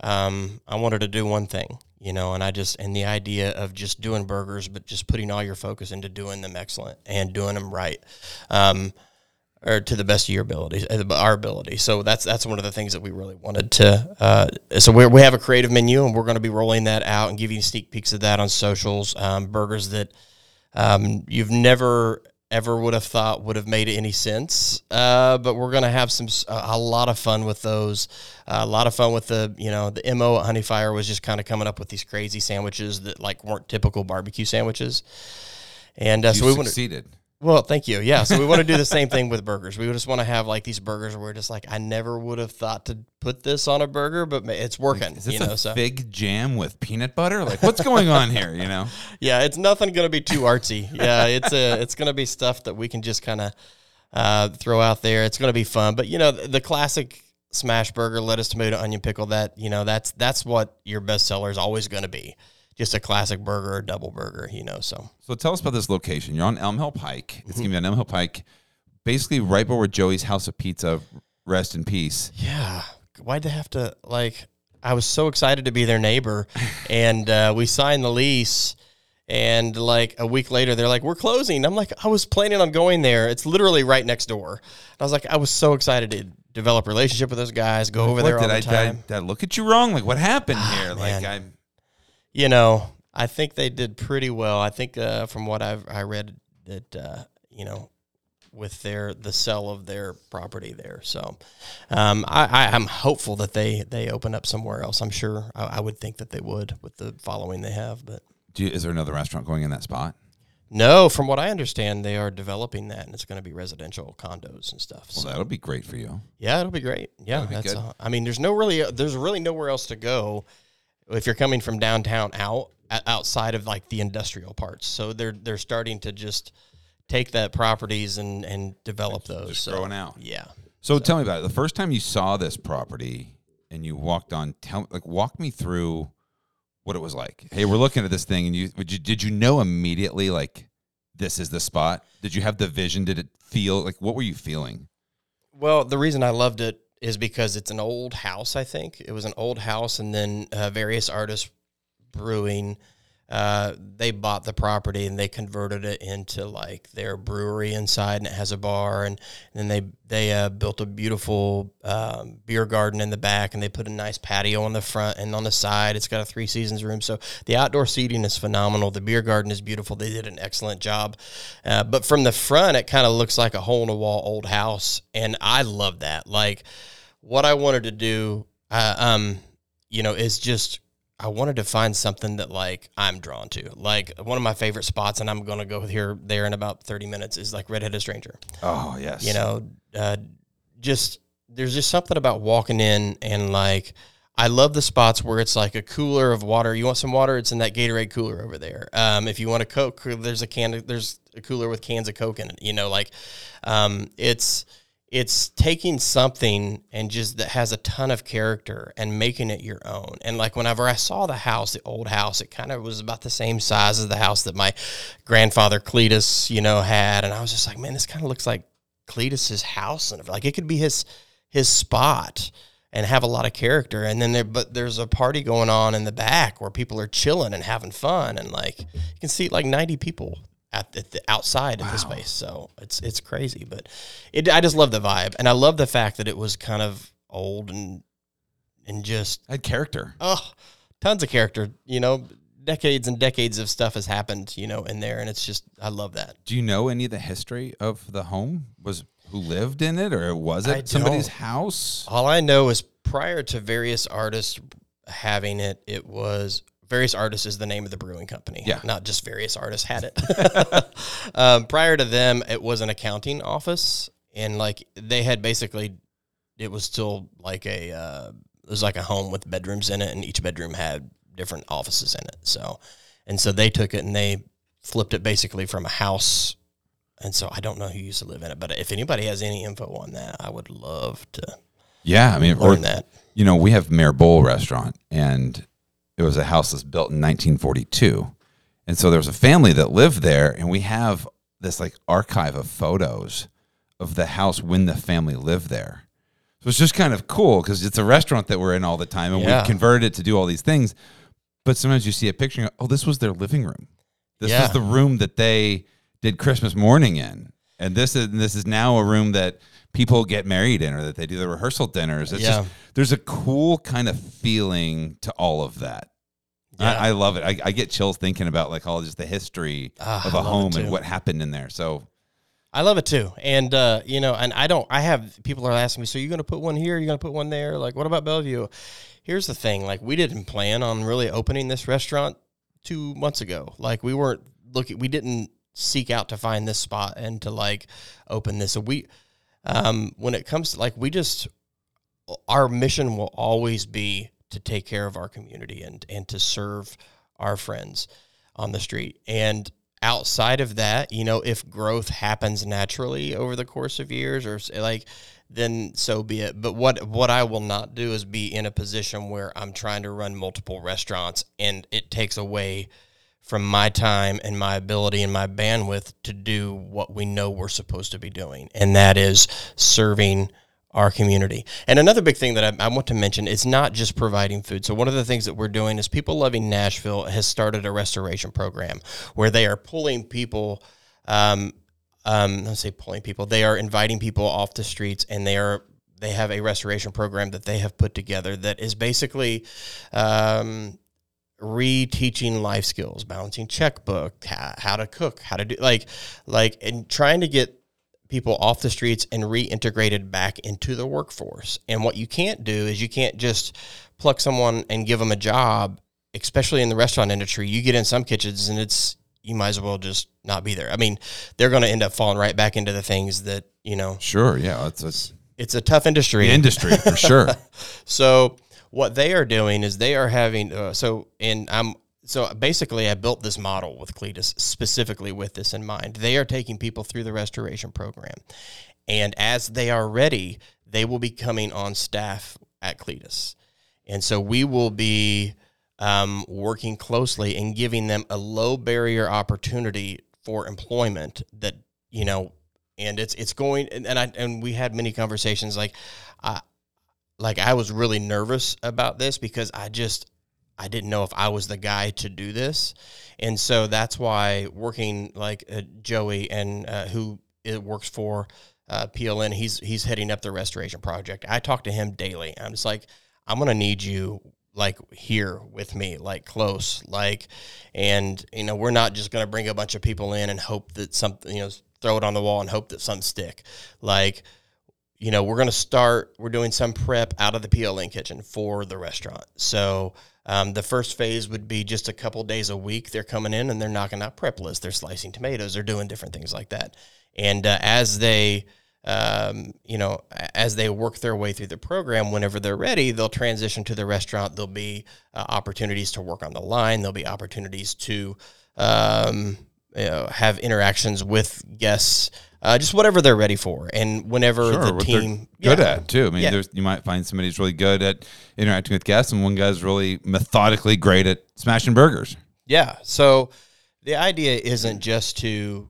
S3: um, I wanted to do one thing, you know, and I just and the idea of just doing burgers, but just putting all your focus into doing them excellent and doing them right. Um, or to the best of your ability, uh, our ability. So that's that's one of the things that we really wanted to. Uh, so we we have a creative menu, and we're going to be rolling that out and giving sneak peeks of that on socials. Um, burgers that um, you've never ever would have thought would have made any sense, uh, but we're going to have some a lot of fun with those. Uh, a lot of fun with the you know the mo at Honeyfire was just kind of coming up with these crazy sandwiches that like weren't typical barbecue sandwiches. And uh, so we
S2: succeeded.
S3: Wanted, well, thank you. Yeah, so we want to do the same thing with burgers. We just want to have like these burgers where we're just like, I never would have thought to put this on a burger, but it's working.
S2: Is this
S3: you know,
S2: a so. fig jam with peanut butter? Like, what's going on here? You know? (laughs)
S3: Yeah, it's nothing going to be too artsy. Yeah, it's a it's going to be stuff that we can just kind of uh, throw out there. It's going to be fun, but you know, the, the classic smash burger, lettuce, tomato, onion, pickle. That you know, that's that's what your best seller is always going to be just a classic burger or double burger, you know. So,
S2: so tell us about this location. You're on Elm Hill Pike. It's mm-hmm. gonna be on Elm Hill Pike, basically right where Joey's House of Pizza. Rest in peace.
S3: Yeah. Why'd they have to like? I was so excited to be their neighbor, (laughs) and uh, we signed the lease. And like a week later, they're like, "We're closing." I'm like, "I was planning on going there. It's literally right next door." I was like, I was so excited to develop a relationship with those guys, go over what, there all
S2: did
S3: the
S2: I,
S3: time.
S2: Did I, did I look at you wrong? Like, what happened ah, here? Like, I'm
S3: you know, I think they did pretty well. I think uh, from what I've I read that uh, you know with their the sale of their property there. So um, I, I am hopeful that they they open up somewhere else. I'm sure I, I, would think that they would with the following they have. But
S2: you, is there another restaurant going in that spot?
S3: No, from what I understand, they are developing that, and it's going to be residential condos and stuff.
S2: Well, so. that'll be great for you.
S3: Yeah, it'll be great. Yeah, be that's. Uh, I mean, there's no really, there's really nowhere else to go if you're coming from downtown out outside of like the industrial parts. So they're they're starting to just take that properties and and develop those.
S2: Just
S3: so,
S2: growing out.
S3: Yeah.
S2: So, so, tell me about it. The first time you saw this property and you walked on, tell like walk me through what it was like. Hey, we're looking at this thing, and you, you did you know immediately like this is the spot? Did you have the vision? Did it feel like what were you feeling?
S3: Well, the reason I loved it is because it's an old house. I think it was an old house, and then uh, various artists brewing. Uh, they bought the property and they converted it into like their brewery inside, and it has a bar. And, then they they uh, built a beautiful um, beer garden in the back, and they put a nice patio on the front and on the side. It's got a three seasons room, so the outdoor seating is phenomenal. The beer garden is beautiful. They did an excellent job. Uh, but from the front, it kind of looks like a hole in the wall old house, and I love that. Like what I wanted to do, uh, um, you know, is just I wanted to find something that like I'm drawn to. Like one of my favorite spots, and I'm going to go here there in about 30 minutes is like Redheaded Stranger.
S2: Oh yes,
S3: you know, uh, just there's just something about walking in and like. I love the spots where it's like a cooler of water. You want some water? It's in that Gatorade cooler over there. Um, if you want a Coke, there's a can. There's a cooler with cans of Coke in it. You know, like um, it's it's taking something and just that has a ton of character and making it your own. And like whenever I saw the house, the old house, it kind of was about the same size as the house that my grandfather Cledis, you know, had. And I was just like, man, this kind of looks like Cledis's house, and like it could be his his spot and have a lot of character. And then there, but there's a party going on in the back where people are chilling and having fun, and like you can see like 90 people at the, the outside of the space. So it's it's crazy, but it I just love the vibe, and I love the fact that it was kind of old and and just
S2: Had character.
S3: oh, tons of character. You know, decades and decades of stuff has happened. You know, in there, and it's just I love that.
S2: Do you know any of the history of the home? Was who lived in it, or was it
S3: I
S2: somebody's
S3: don't.
S2: house?
S3: All I know is prior to various artists having it, it was various artists is the name of the brewing company.
S2: Yeah.
S3: Not just various artists had it. (laughs) um, prior to them, it was an accounting office. And like they had basically, it was still like a, uh, it was like a home with bedrooms in it, and each bedroom had different offices in it. So, and so they took it and they flipped it basically from a house. And so I don't know who used to live in it, but if anybody has any info on that, I would love to
S2: Yeah, I mean, or
S3: learn that.
S2: you know, we have Mere Bulles Restaurant, and it was a house that's built in 1942, and so there was a family that lived there, and we have this like archive of photos of the house when the family lived there. So it's just kind of cool because it's a restaurant that we're in all the time, and
S3: Yeah.
S2: we've converted it to do all these things. But sometimes you see a picture, and go, oh, this was their living room. This
S3: Yeah.
S2: was the room that they did Christmas morning in, and this is this is now a room that people get married in, or that they do the rehearsal dinners. It's
S3: Yeah.
S2: just there's a cool kind of feeling to all of that.
S3: Yeah.
S2: I, I love it. I, I get chills thinking about like all just the history
S3: Ah,
S2: of a home and what happened in there. So
S3: I love it too. And uh, you know, and I don't I have people are asking me, so you're gonna put one here, you're gonna put one there, like what about Bellevue? Here's the thing, like we didn't plan on really opening this restaurant two months ago. Like we weren't looking we didn't seek out to find this spot and to like open this. So we um when it comes to like we just our mission will always be to take care of our community and and to serve our friends on the street. And outside of that, you know, if growth happens naturally over the course of years or like then so be it. But what what I will not do is be in a position where I'm trying to run multiple restaurants and it takes away from my time and my ability and my bandwidth to do what we know we're supposed to be doing, and that is serving our community. And another big thing that I, I want to mention is not just providing food. So one of the things that we're doing is People Loving Nashville has started a restoration program where they are pulling people. Um, um, let's say pulling people. They are inviting people off the streets, and they are they have a restoration program that they have put together that is basically um, reteaching life skills, balancing checkbook, how, how to cook, how to do like like and trying to get people off the streets and reintegrated back into the workforce. And what you can't do is you can't just pluck someone and give them a job, especially in the restaurant industry. You get in some kitchens and it's you might as well just not be there. I mean, they're going to end up falling right back into the things that, you know,
S2: sure, yeah, it's, it's
S3: it's a tough industry.
S2: the industry for sure. (laughs)
S3: So what they are doing is they are having uh, so and I'm so basically I built this model with Cledis specifically with this in mind. They are taking people through the restoration program, and as they are ready, they will be coming on staff at Cledis, and so we will be um, working closely and giving them a low barrier opportunity for employment that you know and it's it's going and, I and we had many conversations like I like I was really nervous about this because I just I didn't know if I was the guy to do this, and so that's why working like uh, Joey and uh, who it works for uh, PLN, he's he's heading up the restoration project. I talk to him daily. I'm just like I'm gonna need you like here with me, like close, like, and you know we're not just gonna bring a bunch of people in and hope that something you know throw it on the wall and hope that something stick, like you know, we're going to start, we're doing some prep out of the PLN kitchen for the restaurant. So um, the first phase would be just a couple days a week. They're coming in and they're knocking out prep lists. They're slicing tomatoes. They're doing different things like that. And uh, as they, um, you know, as they work their way through the program, whenever they're ready, they'll transition to the restaurant. There'll be uh, opportunities to work on the line. There'll be opportunities to um, you know, have interactions with guests, uh, just whatever they're ready for. And whenever
S2: Sure,
S3: the team
S2: good
S3: yeah.
S2: at too. I mean,
S3: Yeah.
S2: there's you might find somebody who's really good at interacting with guests, and one guy's really methodically great at smashing burgers.
S3: Yeah. So the idea isn't just to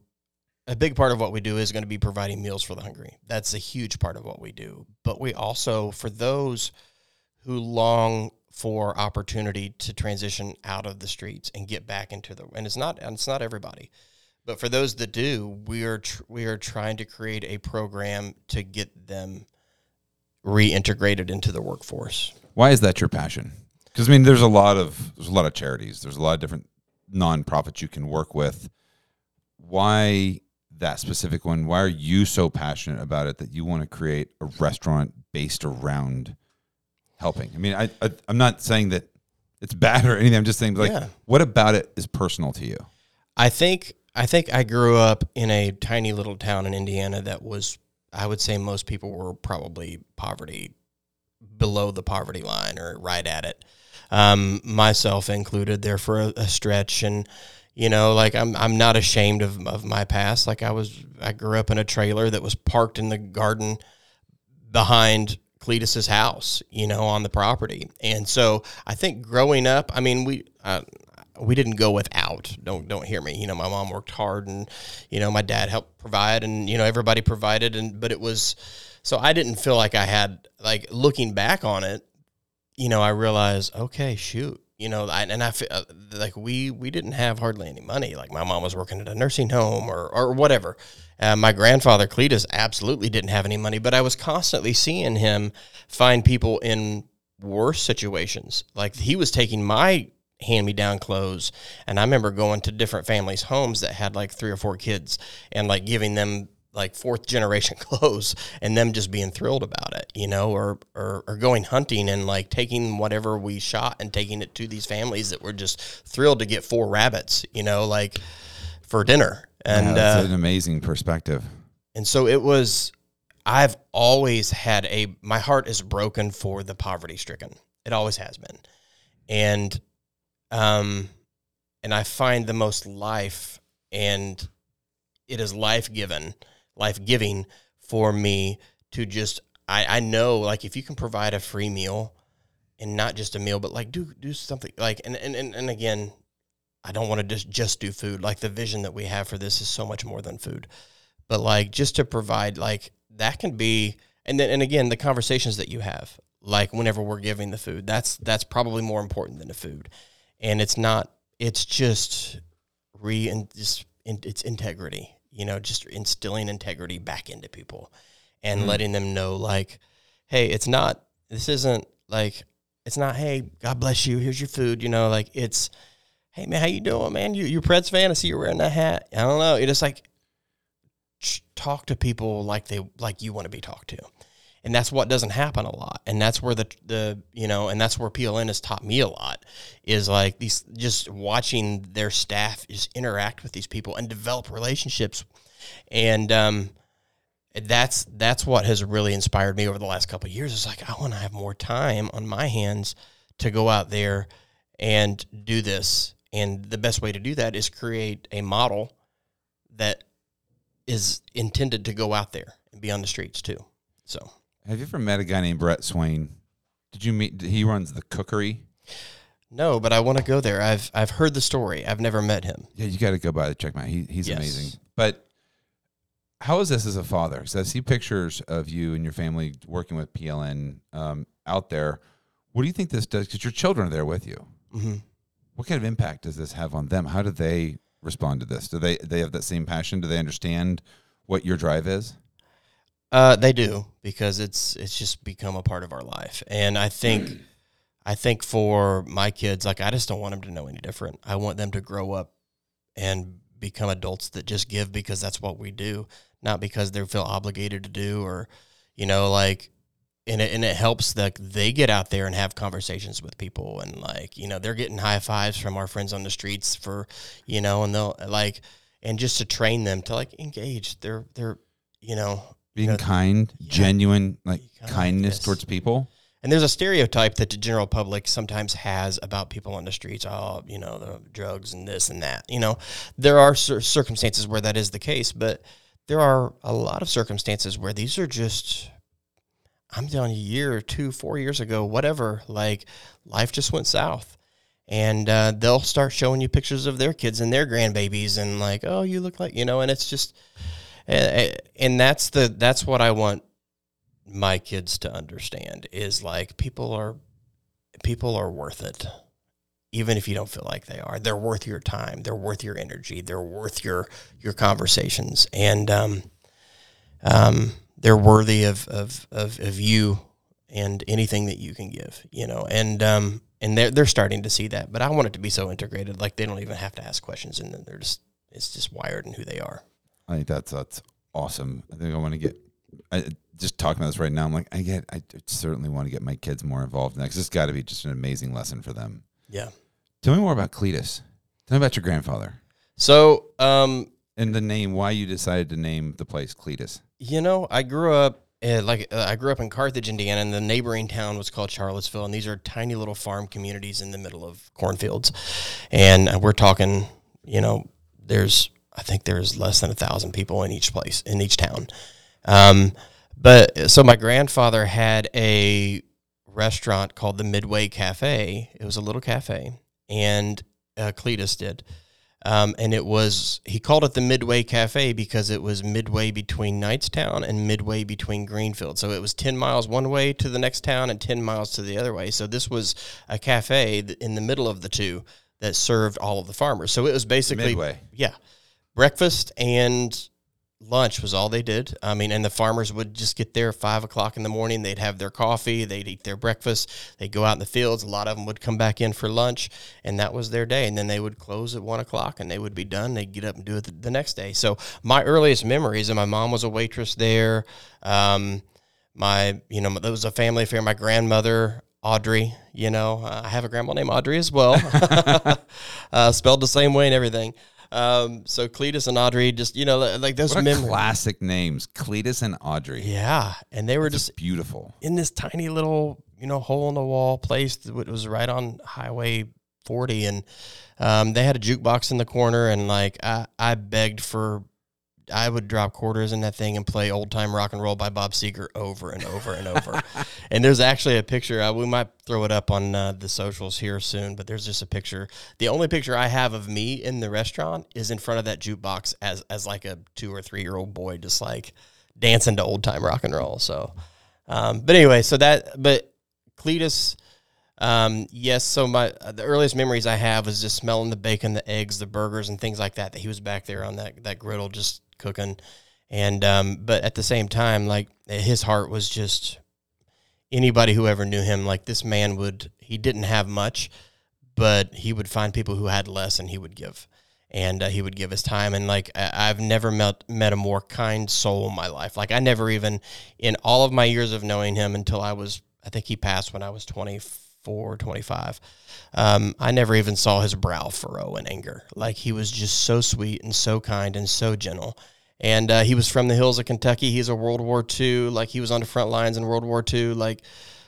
S3: a big part of what we do is going to be providing meals for the hungry. That's a huge part of what we do. But we also, for those who long for opportunity to transition out of the streets and get back into the and it's not and it's not everybody, But for those that do, we are tr- we are trying to create a program to get them reintegrated into the workforce.
S2: Why is that your passion? Because I mean, there's a lot of there's a lot of charities. There's a lot of different nonprofits you can work with. Why that specific one? Why are you so passionate about it that you want to create a restaurant based around helping? I mean, I, I I'm not saying that it's bad or anything. I'm just saying like,
S3: Yeah.
S2: what about it is personal to you?
S3: I think I think I grew up in a tiny little town in Indiana that was I would say most people were probably poverty below the poverty line or right at it. Um, myself included there for a, a stretch and you know like I'm I'm not ashamed of, of my past like I was I grew up in a trailer that was parked in the garden behind Cledis's house, you know, on the property. And so I think growing up, I mean, we uh, we didn't go without. Don't don't hear me. You know, my mom worked hard, and you know, my dad helped provide, and you know, everybody provided, and but it was so I didn't feel like I had like looking back on it. You know, I realized, okay, shoot. You know, I, and I feel uh, like we we didn't have hardly any money. Like my mom was working at a nursing home or or whatever. Uh, my grandfather Cledis absolutely didn't have any money, but I was constantly seeing him find people in worse situations. Like he was taking my hand me down clothes, and I remember going to different families' homes that had like three or four kids, and like giving them like fourth generation (laughs) clothes and them just being thrilled about it, you know, or, or or going hunting and like taking whatever we shot and taking it to these families that were just thrilled to get four rabbits, you know, like for dinner. And
S2: Yeah, that's
S3: uh,
S2: an amazing perspective.
S3: and so it was I've always had a my heart is broken for the poverty stricken. It always has been. And um and I find the most life and it is life given, life giving for me to just I, I know like if you can provide a free meal and not just a meal, but like do do something like and and, and, and again, I don't want to just just do food. Like the vision that we have for this is so much more than food. But like just to provide like that can be and then and again the conversations that you have like whenever we're giving the food that's that's probably more important than the food and it's not it's just re and just in, it's integrity you know just instilling integrity back into people and mm. letting them know like hey it's not this isn't like it's not hey god bless you here's your food you know like it's hey man how you doing man? You you Preds fan I see you're wearing that hat. I don't know it's just like talk to people like they like you want to be talked to and that's what doesn't happen a lot. And that's where the the you know and that's where PLN has taught me a lot is like these just watching their staff just interact with these people and develop relationships. And um that's that's what has really inspired me over the last couple years. Is like I want to have more time on my hands to go out there and do this. And the best way to do that is create a model that is intended to go out there and be on the streets too. So
S2: Have you ever met a guy named Brett Swain? Did you meet? He runs the cookery.
S3: no, but I want to go there. I've I've heard the story. I've never met him.
S2: Yeah, you got to go by the check him out. He, he's
S3: Yes.
S2: amazing. But how is this as a father? So I see pictures of you and your family working with PLN um, out there. What do you think this does? Because your children are there with you.
S3: hmm
S2: What kind of impact does this have on them? How do they respond to this? Do they they have that same passion? Do they understand what your drive is?
S3: Uh, they do because it's it's just become a part of our life, and I think (clears throat) I think for my kids, like I just don't want them to know any different. I want them to grow up and become adults that just give because that's what we do, not because they feel obligated to do or you know like. And it, and it helps that they get out there and have conversations with people and like you know they're getting high fives from our friends on the streets for you know and they'll like and just to train them to like engage they're they're you know
S2: Being
S3: know,
S2: kind, genuine, like kindness towards people.
S3: And there's a stereotype that the general public sometimes has about people on the streets. Oh, you know, the drugs and this and that. You know, there are cir- circumstances where that is the case, but there are a lot of circumstances where these are just. I'm telling you, a year or two, four years ago, whatever. Like life just went south, and uh, they'll start showing you pictures of their kids and their grandbabies, and like, oh, you look like you know, and it's just, and that's the that's what I want my kids to understand is like people are people are worth it even if you don't feel like they are. They're worth your time. They're worth your energy. They're worth your your conversations, and um, um, they're worthy of, of of of you and anything that you can give. You know, and um, and they're they're starting to see that. But I want it to be so integrated, like they don't even have to ask questions, and then they're just it's just wired in who they are.
S2: I think that's that's awesome. I think I want to get. I, just talking about this right now, I'm like, I get, I certainly want to get my kids more involved in that because it's got to be just an amazing lesson for them.
S3: Yeah.
S2: Tell me more about Cledis. Tell me about your grandfather
S3: So, um,
S2: and the name. Why you decided to name the place Cledis?
S3: you know, I grew up uh, like uh, I grew up in Carthage, Indiana, and the neighboring town was called Charlottesville, and these are tiny little farm communities in the middle of cornfields, and uh, we're talking, you know, there's I think there's less than a thousand people in each place in each town, um, but so my grandfather had a restaurant called the Midway Cafe. It was a little cafe, and uh, Cledis did. Um, and it was he called it the Midway Cafe because it was midway between Knightstown and midway between Greenfield. So it was ten miles one way to the next town and ten miles to the other way. So this was a cafe in the middle of the two that served all of the farmers. So it was basically
S2: Midway.
S3: yeah, breakfast and lunch was all they did. I mean, and the farmers would just get there five o'clock in the morning. They'd have their coffee, they'd eat their breakfast, they'd go out in the fields. A lot of them would come back in for lunch, and that was their day. And then they would close at one o'clock, and they would be done. They'd get up and do it the next day. So my earliest memories, and my mom was a waitress there. Um, my, you know, there was a family affair. My grandmother. Audrey, you know, I have a grandma named Audrey as well, (laughs) uh, spelled the same way and everything. Um, so Cledis and Audrey, just you know, like those
S2: a classic names, Cledis and Audrey.
S3: Yeah, and they were just
S2: beautiful.
S3: in this tiny little, you know, hole in the wall place that was right on Highway 40, and um, they had a jukebox in the corner, and like I, I begged for. I would drop quarters in that thing and play old time rock and roll by Bob Seger over and over and over. (laughs) and there's actually a picture. Uh, we might throw it up on uh, the socials here soon, but there's just a picture. The only picture I have of me in the restaurant is in front of that jukebox as as like a two or three year old boy, just like dancing to old time rock and roll. So, um, but anyway, so that but Cledis, um, yes. So my uh, the earliest memories I have is just smelling the bacon, the eggs, the burgers, and things like that. That he was back there on that that griddle just cooking, and um, but at the same time, like his heart was just anybody who ever knew him. Like this man would he didn't have much, but he would find people who had less, and he would give. And uh, he would give his time, and like I- I've never met met a more kind soul in my life. Like I never even, in all of my years of knowing him, until I was, I think he passed when I was 24, 25. Um, I never even saw his brow furrow in anger. Like he was just so sweet and so kind and so gentle. And uh, he was from the hills of Kentucky. He's a World War II. Like he was on the front lines in World War II. Like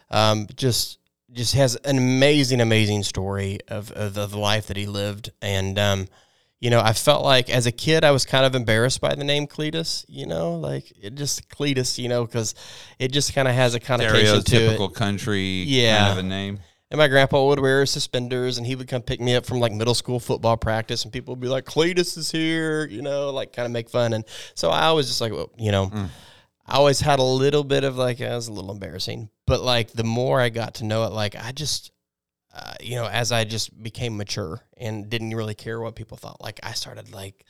S3: um, just just has an amazing, amazing story of, of, of the life that he lived. And um, you know, I felt like as a kid, I was kind of embarrassed by the name Cledis. You know, like it just Cledis. You know, because it just kind of has a connotation to it.
S2: Stereotypical country
S3: Yeah.
S2: kind of a name.
S3: And my grandpa would wear suspenders, and he would come pick me up from like middle school football practice, and people would be like, "Cledis is here," you know, like kind of make fun. And so I was just like, well, you know, mm. I always had a little bit of like, it was a little embarrassing, but like the more I got to know it, like I just, uh, you know, as I just became mature and didn't really care what people thought, like I started like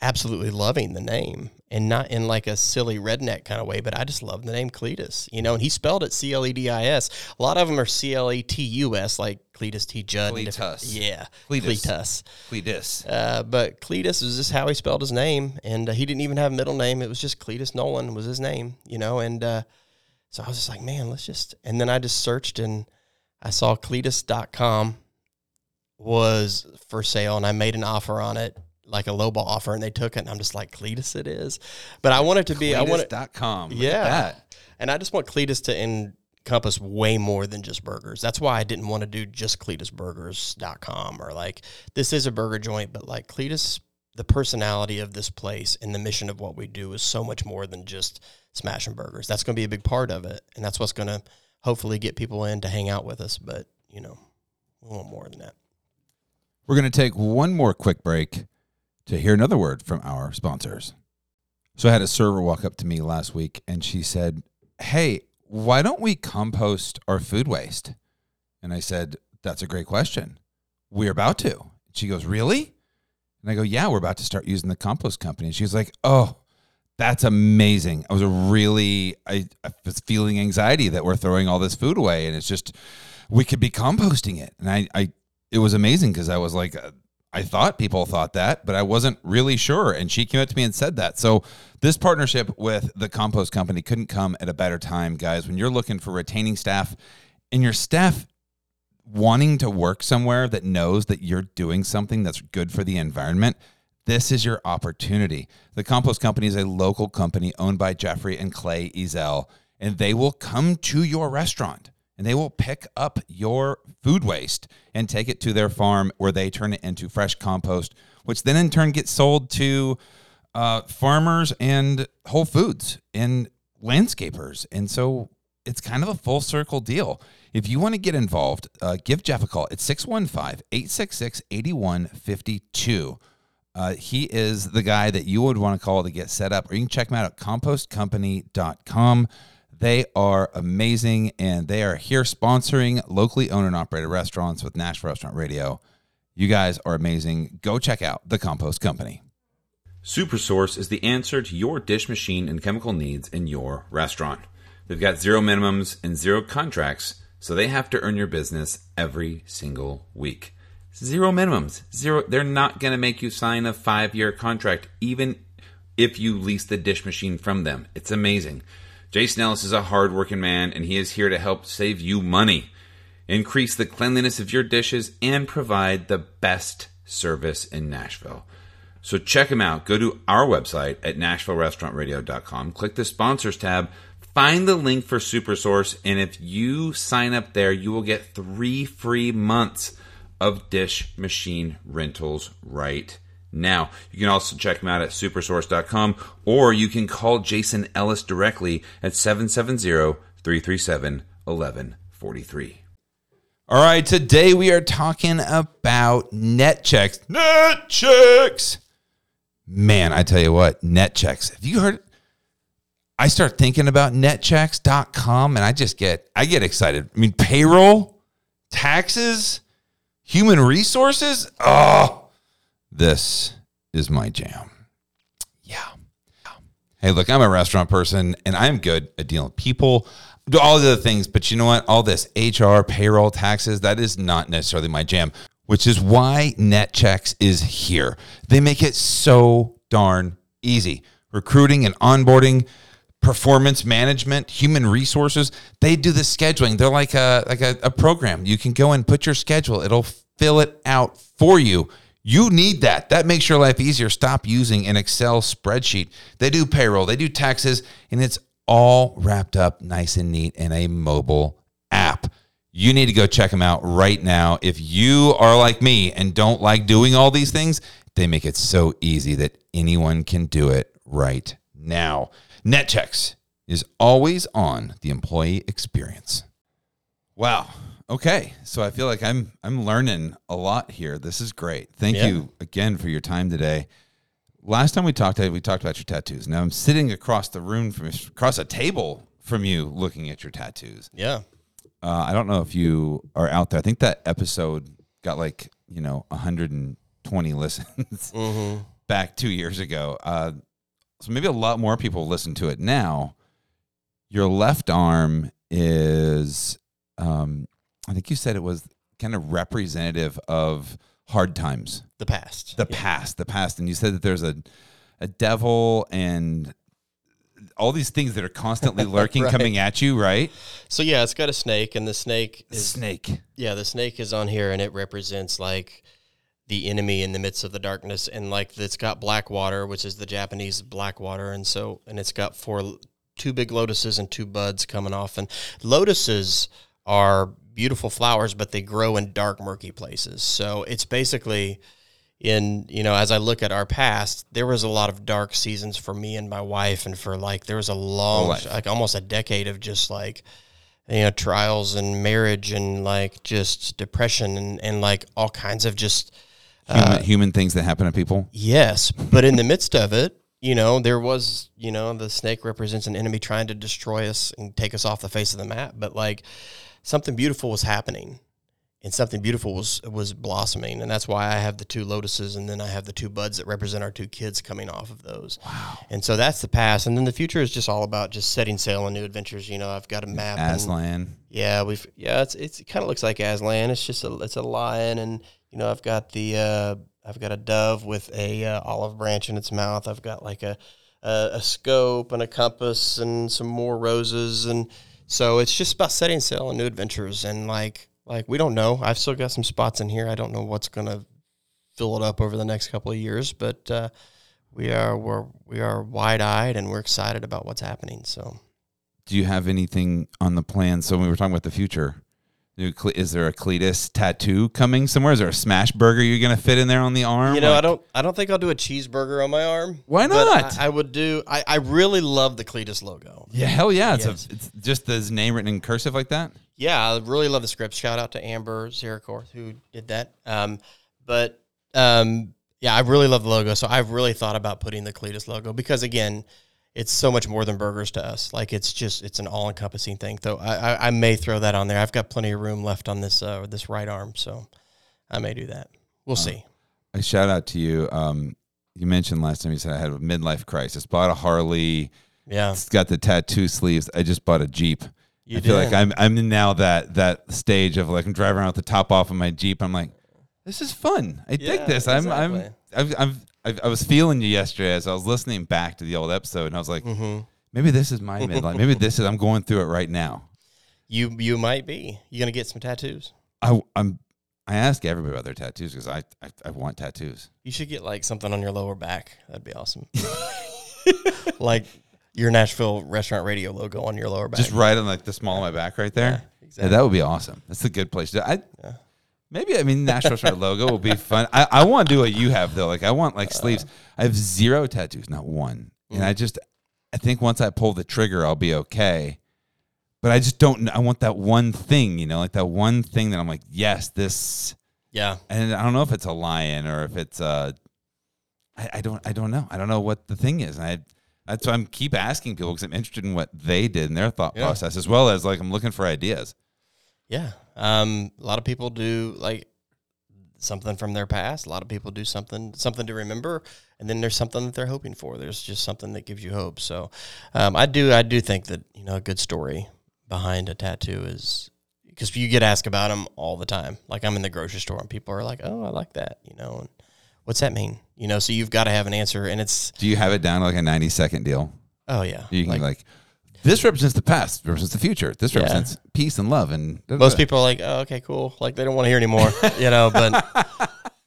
S3: absolutely loving the name and not in like a silly redneck kind of way, but I just love the name Cledis, you know, and he spelled it C L E D I S. A lot of them are C L E T U S, like Cletus T. Judd.
S2: Cletus.
S3: Yeah.
S2: Cletus.
S3: Cletus.
S2: Cletus.
S3: Uh, but Cledis is just how he spelled his name, and uh, he didn't even have a middle name. It was just Cledis Nolan was his name, you know. And uh, so I was just like, man, let's just. And then I just searched, and I saw Cledis.com was for sale, and I made an offer on it, like a lowball offer, and they took it. And I'm just like, Cledis, it is. But I want it to be. I want.
S2: Look
S3: Yeah.
S2: that.
S3: And I just want Cledis to encompass way more than just burgers. That's why I didn't want to do just CledisBurgers.com or like this is a burger joint, but like Cledis, the personality of this place and the mission of what we do is so much more than just smashing burgers. That's going to be a big part of it, and that's what's going to hopefully get people in to hang out with us. But you know, we want more than that.
S2: We're going to take one more quick break to hear another word from our sponsors. So I had a server walk up to me last week and she said, Hey, why don't we compost our food waste? And I said, That's a great question. We're about to. She goes, Really? And I go, Yeah, we're about to start using the compost company. And she's like, Oh, that's amazing. I was really, I, I was feeling anxiety that we're throwing all this food away, and it's just, we could be composting it. And I, I, it was amazing because I was like, uh, I thought people thought that, but I wasn't really sure. And she came up to me and said that. So this partnership with the compost company couldn't come at a better time, guys. When you're looking for retaining staff and your staff wanting to work somewhere that knows that you're doing something that's good for the environment, this is your opportunity. The compost company is a local company owned by Jeffrey and Clay Ezel, and they will come to your restaurant and they will pick up your food waste and take it to their farm where they turn it into fresh compost, which then in turn gets sold to uh, farmers and Whole Foods and landscapers. And so it's kind of a full circle deal. If you want to get involved, uh, give Jeff a call. It's 615 866 8152. Uh, he is the guy that you would want to call to get set up, or you can check him out at compostcompany.com. They are amazing and they are here sponsoring locally owned and operated restaurants with Nashville Restaurant Radio. You guys are amazing. Go check out the Compost Company.
S4: Supersource is the answer to your dish machine and chemical needs in your restaurant. They've got zero minimums and zero contracts, so they have to earn your business every single week. Zero minimums. Zero. They're not going to make you sign a five year contract, even if you lease the dish machine from them. It's amazing. Jason Ellis is a hardworking man, and he is here to help save you money, increase the cleanliness of your dishes, and provide the best service in Nashville. So check him out. Go to our website at NashvilleRestaurantRadio.com. Click the sponsors tab. Find the link for Supersource, and if you sign up there, you will get three free months of dish machine rentals right now. You can also check them out at supersource.com or you can call Jason Ellis directly at 770-337-1143.
S2: All right, today we are talking about Netchex. Net checks. Man, I tell you what, Netchex. Have you heard I start thinking about netchex.com and I just get I get excited. I mean, payroll, taxes, human resources. Oh, this is my jam. Yeah. Hey, look, I'm a restaurant person and I'm good at dealing with people, do all the other things, but you know what? All this HR, payroll, taxes, that is not necessarily my jam, which is why Netchex is here. They make it so darn easy. Recruiting and onboarding, performance management, human resources, they do the scheduling. They're like a like a, a program. You can go and put your schedule. It'll fill it out for you you need that. That makes your life easier. Stop using an Excel spreadsheet. They do payroll, they do taxes, and it's all wrapped up nice and neat in a mobile app. You need to go check them out right now. If you are like me and don't like doing all these things, they make it so easy that anyone can do it right now. Netchex is always on the employee experience. Wow. Okay, so I feel like I'm I'm learning a lot here. This is great. Thank
S3: Yeah.
S2: you again for your time today. Last time we talked, we talked about your tattoos. Now I'm sitting across the room from across a table from you, looking at your tattoos.
S3: Yeah.
S2: Uh, I don't know if you are out there. I think that episode got like you know 120 listens
S3: Mm-hmm. (laughs)
S2: back two years ago. Uh, so maybe a lot more people listen to it now. Your left arm is, um, I think you said it was kind of representative of hard times,
S3: The past.
S2: the past, the past. And you said that there's a, a devil and all these things that are constantly (laughs) lurking,
S3: Right.
S2: coming at you, right?
S3: So yeah, it's got a snake, and the snake is
S2: Snake.
S3: yeah, the snake is on here, and it represents like the enemy in the midst of the darkness, and like it's got black water, which is the Japanese black water, and so and it's got four, two big lotuses and two buds coming off, and lotuses are beautiful flowers, but they grow in dark, murky places. So it's basically in you know as i look at our past there was a lot of dark seasons for me and my wife and for like there was a long
S2: life.
S3: like almost a decade of just like you know trials and marriage and like just depression and, and like all kinds of just
S2: Human, uh, human things that happen to people.
S3: yes but in the midst of it you know there was you know the snake represents an enemy trying to destroy us and take us off the face of the map but like something beautiful was happening and something beautiful was was blossoming, and that's why I have the two lotuses, and then I have the two buds that represent our two kids coming off of those. Wow! And so that's the past, and then the future is just all about just setting sail on new adventures. You know, I've got a map. and-
S2: Aslan.
S3: yeah, we've yeah, it's it's it kind of looks like Aslan. It's just a it's a lion, and you know I've got the uh, I've got a dove with a uh, olive branch in its mouth. I've got like a, a a scope and a compass and some more roses, and so it's just about setting sail on new adventures. And like like we don't know. I've still got some spots in here. I don't know what's gonna fill it up over the next couple of years, but uh, we are we're we are wide eyed and we're excited about what's happening. So.
S2: Do you have anything on the plan? So when we were talking about the future, is there a Cledis tattoo coming somewhere? Is there a smash burger you're gonna fit in there on the arm?
S3: You know, I don't. I don't think I'll do a cheeseburger on my arm.
S2: Why not?
S3: I, I would do. I, I really love the Cledis logo.
S2: Yeah, hell yeah! It's
S3: Yes.
S2: a, it's just his name written in cursive like that.
S3: Yeah, I really love the script. Shout out to Amber Zerakorth who did that. Um, but um, yeah, I really love the logo. So I've really thought about putting the Cledis logo because again, it's so much more than burgers to us. Like it's just it's an all encompassing thing. Though I, I, I may throw that on there. I've got plenty of room left on this uh, this right arm, so I may do that. We'll see.
S2: I shout out to you. Um, you mentioned last time you said I had a midlife crisis. Bought a Harley.
S3: Yeah,
S2: It's got the tattoo sleeves. I just bought a Jeep.
S3: you
S2: I feel
S3: did.
S2: like I'm I'm in now that that stage of like I'm driving around with the top off of my Jeep. I'm like, this is fun. I dig
S3: Yeah,
S2: this. I'm I'm
S3: exactly.
S2: I've, I've, I was feeling you yesterday as I was listening back to the old episode, and I was like,
S3: Mhm.
S2: maybe this is my midlife. maybe this is I'm going through it right now.
S3: You you might be. You gonna get some tattoos?
S2: I I'm I ask everybody about their tattoos because I, I I want tattoos.
S3: You should get like something on your lower back. That'd be awesome. (laughs) like your Nashville restaurant radio logo on your lower back.
S2: Just right on like the small of my back right there.
S3: Yeah,
S2: Yeah, that would be awesome. That's a good place to. I
S3: Yeah.
S2: Maybe I mean National Restaurant logo will be fun. I, I want to do what you have though. Like I want like sleeves. I have zero tattoos, not one. And I just I think once I pull the trigger, I'll be okay. But I just don't. I want that one thing, you know, like that one thing that I'm like, yes, this.
S3: yeah.
S2: And I don't know if it's a lion or if it's uh I, I don't I don't know. I don't know what the thing is. And I that's why I'm keep asking people because I'm interested in what they did and their thought
S3: Yeah.
S2: process as well as like I'm looking for ideas.
S3: Yeah. Um, a lot of people do like something from their past. A lot of people do something something to remember, and then there's something that they're hoping for. There's just something that gives you hope. So, um, I do I do think that you know a good story behind a tattoo is because you get asked about them all the time. Like I'm in the grocery store and people are like, "Oh, I like that," you know, and what's that mean? You know, so you've got to have an answer, and it's
S2: Do you have it down to like a 90 second deal?
S3: oh yeah,
S2: You can
S3: Like,
S2: like, this represents the past, represents the future. This
S3: Yeah.
S2: represents peace and love and
S3: most people are like, oh, okay, cool. Like they don't want to hear anymore, (laughs) you know. But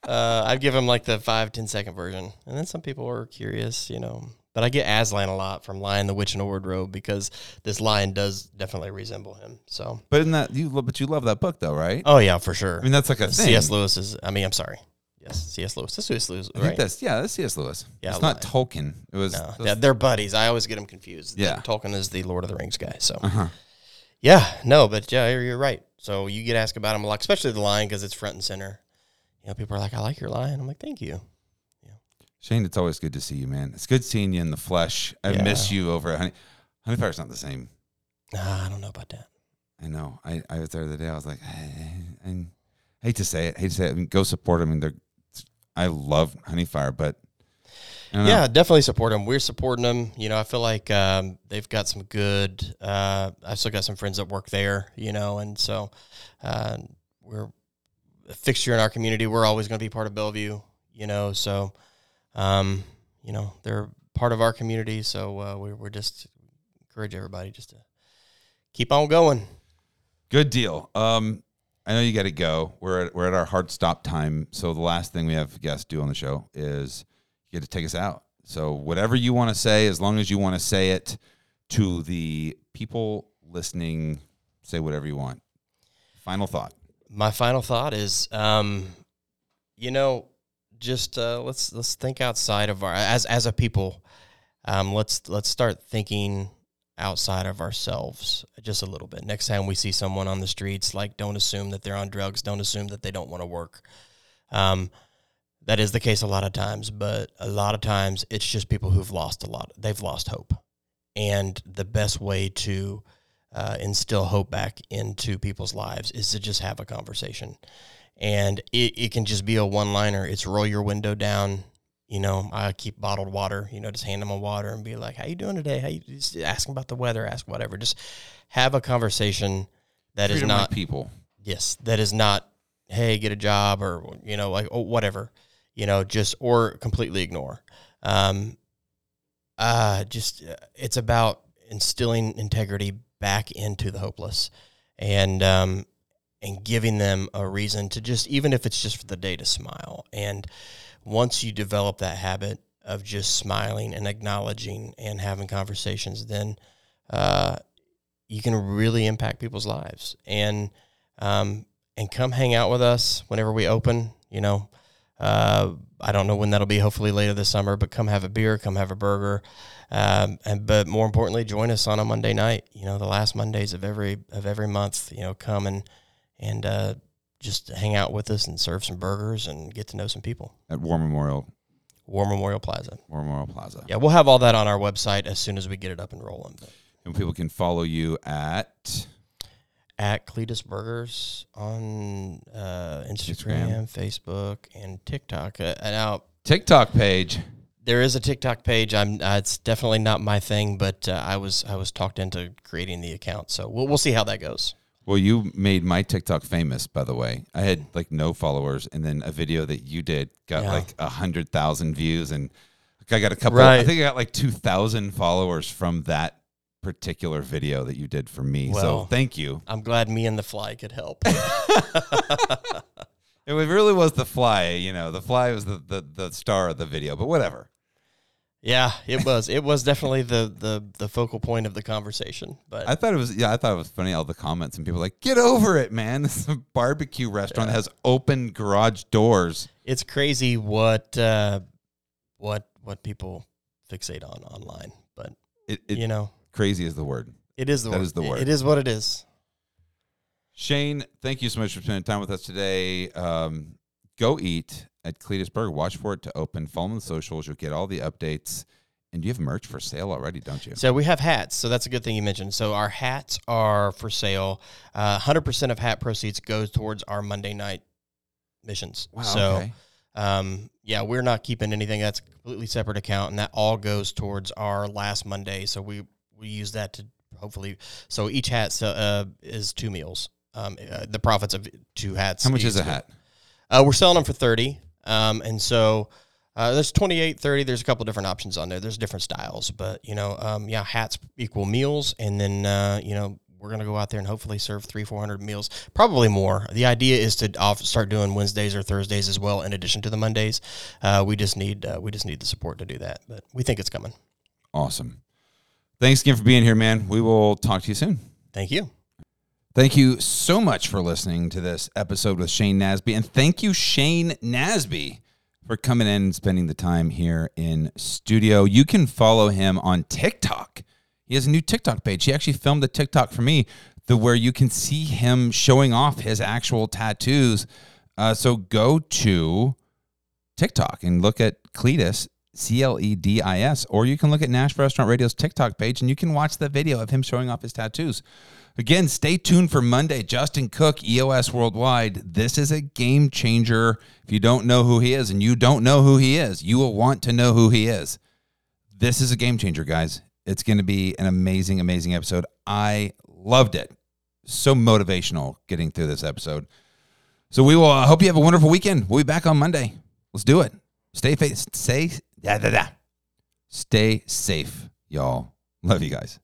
S3: uh, I give them like the five, ten second version, and then some people are curious, you know. But I get Aslan a lot from Lion, the Witch, and the Wardrobe because this lion does definitely resemble him. So,
S2: But in that you lo- but you love that book though, right?
S3: oh yeah, for sure.
S2: I mean that's like a thing.
S3: C.S. Lewis is. I mean, I'm sorry. Yes, C.S. Lewis. That's C.S. Lewis,
S2: I think
S3: right?
S2: that's yeah, that's C.S. Lewis.
S3: Yeah,
S2: it's not. Tolkien. It was
S3: No,
S2: those-
S3: yeah, they're buddies. I always get them confused.
S2: Yeah.
S3: Tolkien is the Lord of the Rings guy. So,
S2: uh-huh.
S3: Yeah, no, but yeah, you're, you're right. So you get asked about him a lot, especially the lion because it's front and center. You know, people are like, "I like your lion." I'm like, "Thank you." Yeah.
S2: Shane, it's always good to see you, man. It's good seeing you in the flesh. I
S3: Yeah.
S2: miss you over at Honey. Honeyfire's not the same.
S3: Nah, I don't know about that.
S2: I know. I, I was there the other day. I was like, I, I hate to say it. I Hate to say it. I mean, go support them. I mean, they're. I love Honeyfire, but I don't know.
S3: Yeah, definitely support them. We're supporting them. You know, I feel like um, they've got some good. Uh, I've still got some friends that work there. You know, and so uh, we're a fixture in our community. We're always going to be part of Bellevue. You know, so um, you know they're part of our community. So uh, we, we're just encourage everybody just to keep on going.
S2: Good deal. Um, I know you got to go. We're at, we're at our hard stop time. So the last thing we have guests do on the show is you get to take us out. So whatever you want to say, as long as you want to say it to the people listening, say whatever you want. Final thought.
S3: my final thought is um you know just uh let's let's think outside of our as as a people um let's let's start thinking outside of ourselves just a little bit next time we see someone on the streets like don't assume that they're on drugs don't assume that they don't want to work um that is the case a lot of times but a lot of times it's just people who've lost a lot they've lost hope and the best way to uh, instill hope back into people's lives is to just have a conversation. And it, it can just be a one liner. It's roll your window down. You know, I keep bottled water, you know, just hand them a water and be like, how you doing today? How you just ask them about the weather, ask whatever. Just have a conversation that is not
S2: like people.
S3: Yes, that is not, hey, get a job or, you know, like, oh, whatever, you know, just, or completely ignore. Um, uh, just, uh, it's about instilling integrity back into the hopeless and, um, and giving them a reason to just, even if it's just for the day to smile. And once you develop that habit of just smiling and acknowledging and having conversations, then, uh, you can really impact people's lives. And, um, and come hang out with us whenever we open. You know, uh, I don't know when that'll be. Hopefully later this summer. But come have a beer, come have a burger, um, and but more importantly, join us on a Monday night. You know, the last Mondays of every of every month. You know, come and and uh, just hang out with us and serve some burgers and get to know some people.
S2: At War Memorial,
S3: War Memorial Plaza.
S2: War Memorial Plaza.
S3: Yeah, we'll have all that on our website as soon as we get it up and rolling. But
S2: And people can follow you at
S3: at Cledis Burgers on uh, Instagram, Facebook, and TikTok. Uh, now,
S2: TikTok page.
S3: there is a TikTok page. I'm. Uh, it's definitely not my thing, but uh, I was I was talked into creating the account, so we'll we'll see how that goes.
S2: Well, you made my TikTok famous, by the way. I had like no followers, and then a video that you did got
S3: Yeah.
S2: like a hundred thousand views, and I got a couple. I think I got like two thousand followers from that particular video that you did for me. so thank you.
S3: I'm glad me and the fly could help. (laughs) (laughs)
S2: It really was the fly. You know, the fly was the the, the star of the video, but whatever.
S3: Yeah, it (laughs) was. It was definitely the the the focal point of the conversation. But
S2: I thought it was yeah, I thought it was funny all the comments and people were like, "Get over it, man. (laughs) This is a barbecue restaurant that has open garage doors."
S3: it's crazy what uh, what what people fixate on online. But
S2: It, it
S3: you know,
S2: crazy is the word.
S3: it is the
S2: That
S3: word.
S2: is the
S3: It-
S2: word.
S3: It is what it is.
S2: Shane, thank you so much for spending time with us today. Um, go eat at Cledis Burger. Watch for it to open. Follow the socials. You'll get all the updates. And you have merch for sale already, don't you?
S3: So we have hats. So that's a good thing you mentioned. So our hats are for sale. Uh, 100% of hat proceeds goes towards our Monday night missions.
S2: Wow.
S3: so
S2: okay.
S3: um, yeah, we're not keeping anything. That's a completely separate account, and that all goes towards our last Monday. So we we use that to hopefully. So each hat uh, is two meals. Um, uh, the profits of two hats.
S2: How much is a hat?
S3: Uh, we're selling them for 30. Um, and so uh, there's 28, 30. There's a couple different options on there. There's different styles, but you know, um, yeah, hats equal meals. And then, uh, you know, we're going to go out there and hopefully serve three, 400 meals, probably more. The idea is to off, start doing Wednesdays or Thursdays as well, in addition to the Mondays. Uh, we just need, uh, we just need the support to do that, but we think it's coming.
S2: Awesome. Thanks again for being here, man. We will talk to you soon.
S3: Thank you.
S2: Thank you so much for listening to this episode with Shane Nasby. And thank you, Shane Nasby, for coming in and spending the time here in studio. You can follow him on TikTok. He has a new TikTok page. He actually filmed the TikTok for me the where you can see him showing off his actual tattoos. Uh, so go to TikTok and look at Cledis, C L E D I S, or you can look at Nashville Restaurant Radio's TikTok page and you can watch the video of him showing off his tattoos. Again, stay tuned for Monday. Justin Cook, EOS Worldwide. This is a game changer. If you don't know who he is, and you don't know who he is, you will want to know who he is. This is a game changer, guys. It's going to be an amazing, amazing episode. I loved it. So motivational getting through this episode. So we will uh, hope you have a wonderful weekend. We'll be back on Monday. Let's do it. Stay fa- stay da, da, da. Stay safe, y'all. Love you guys.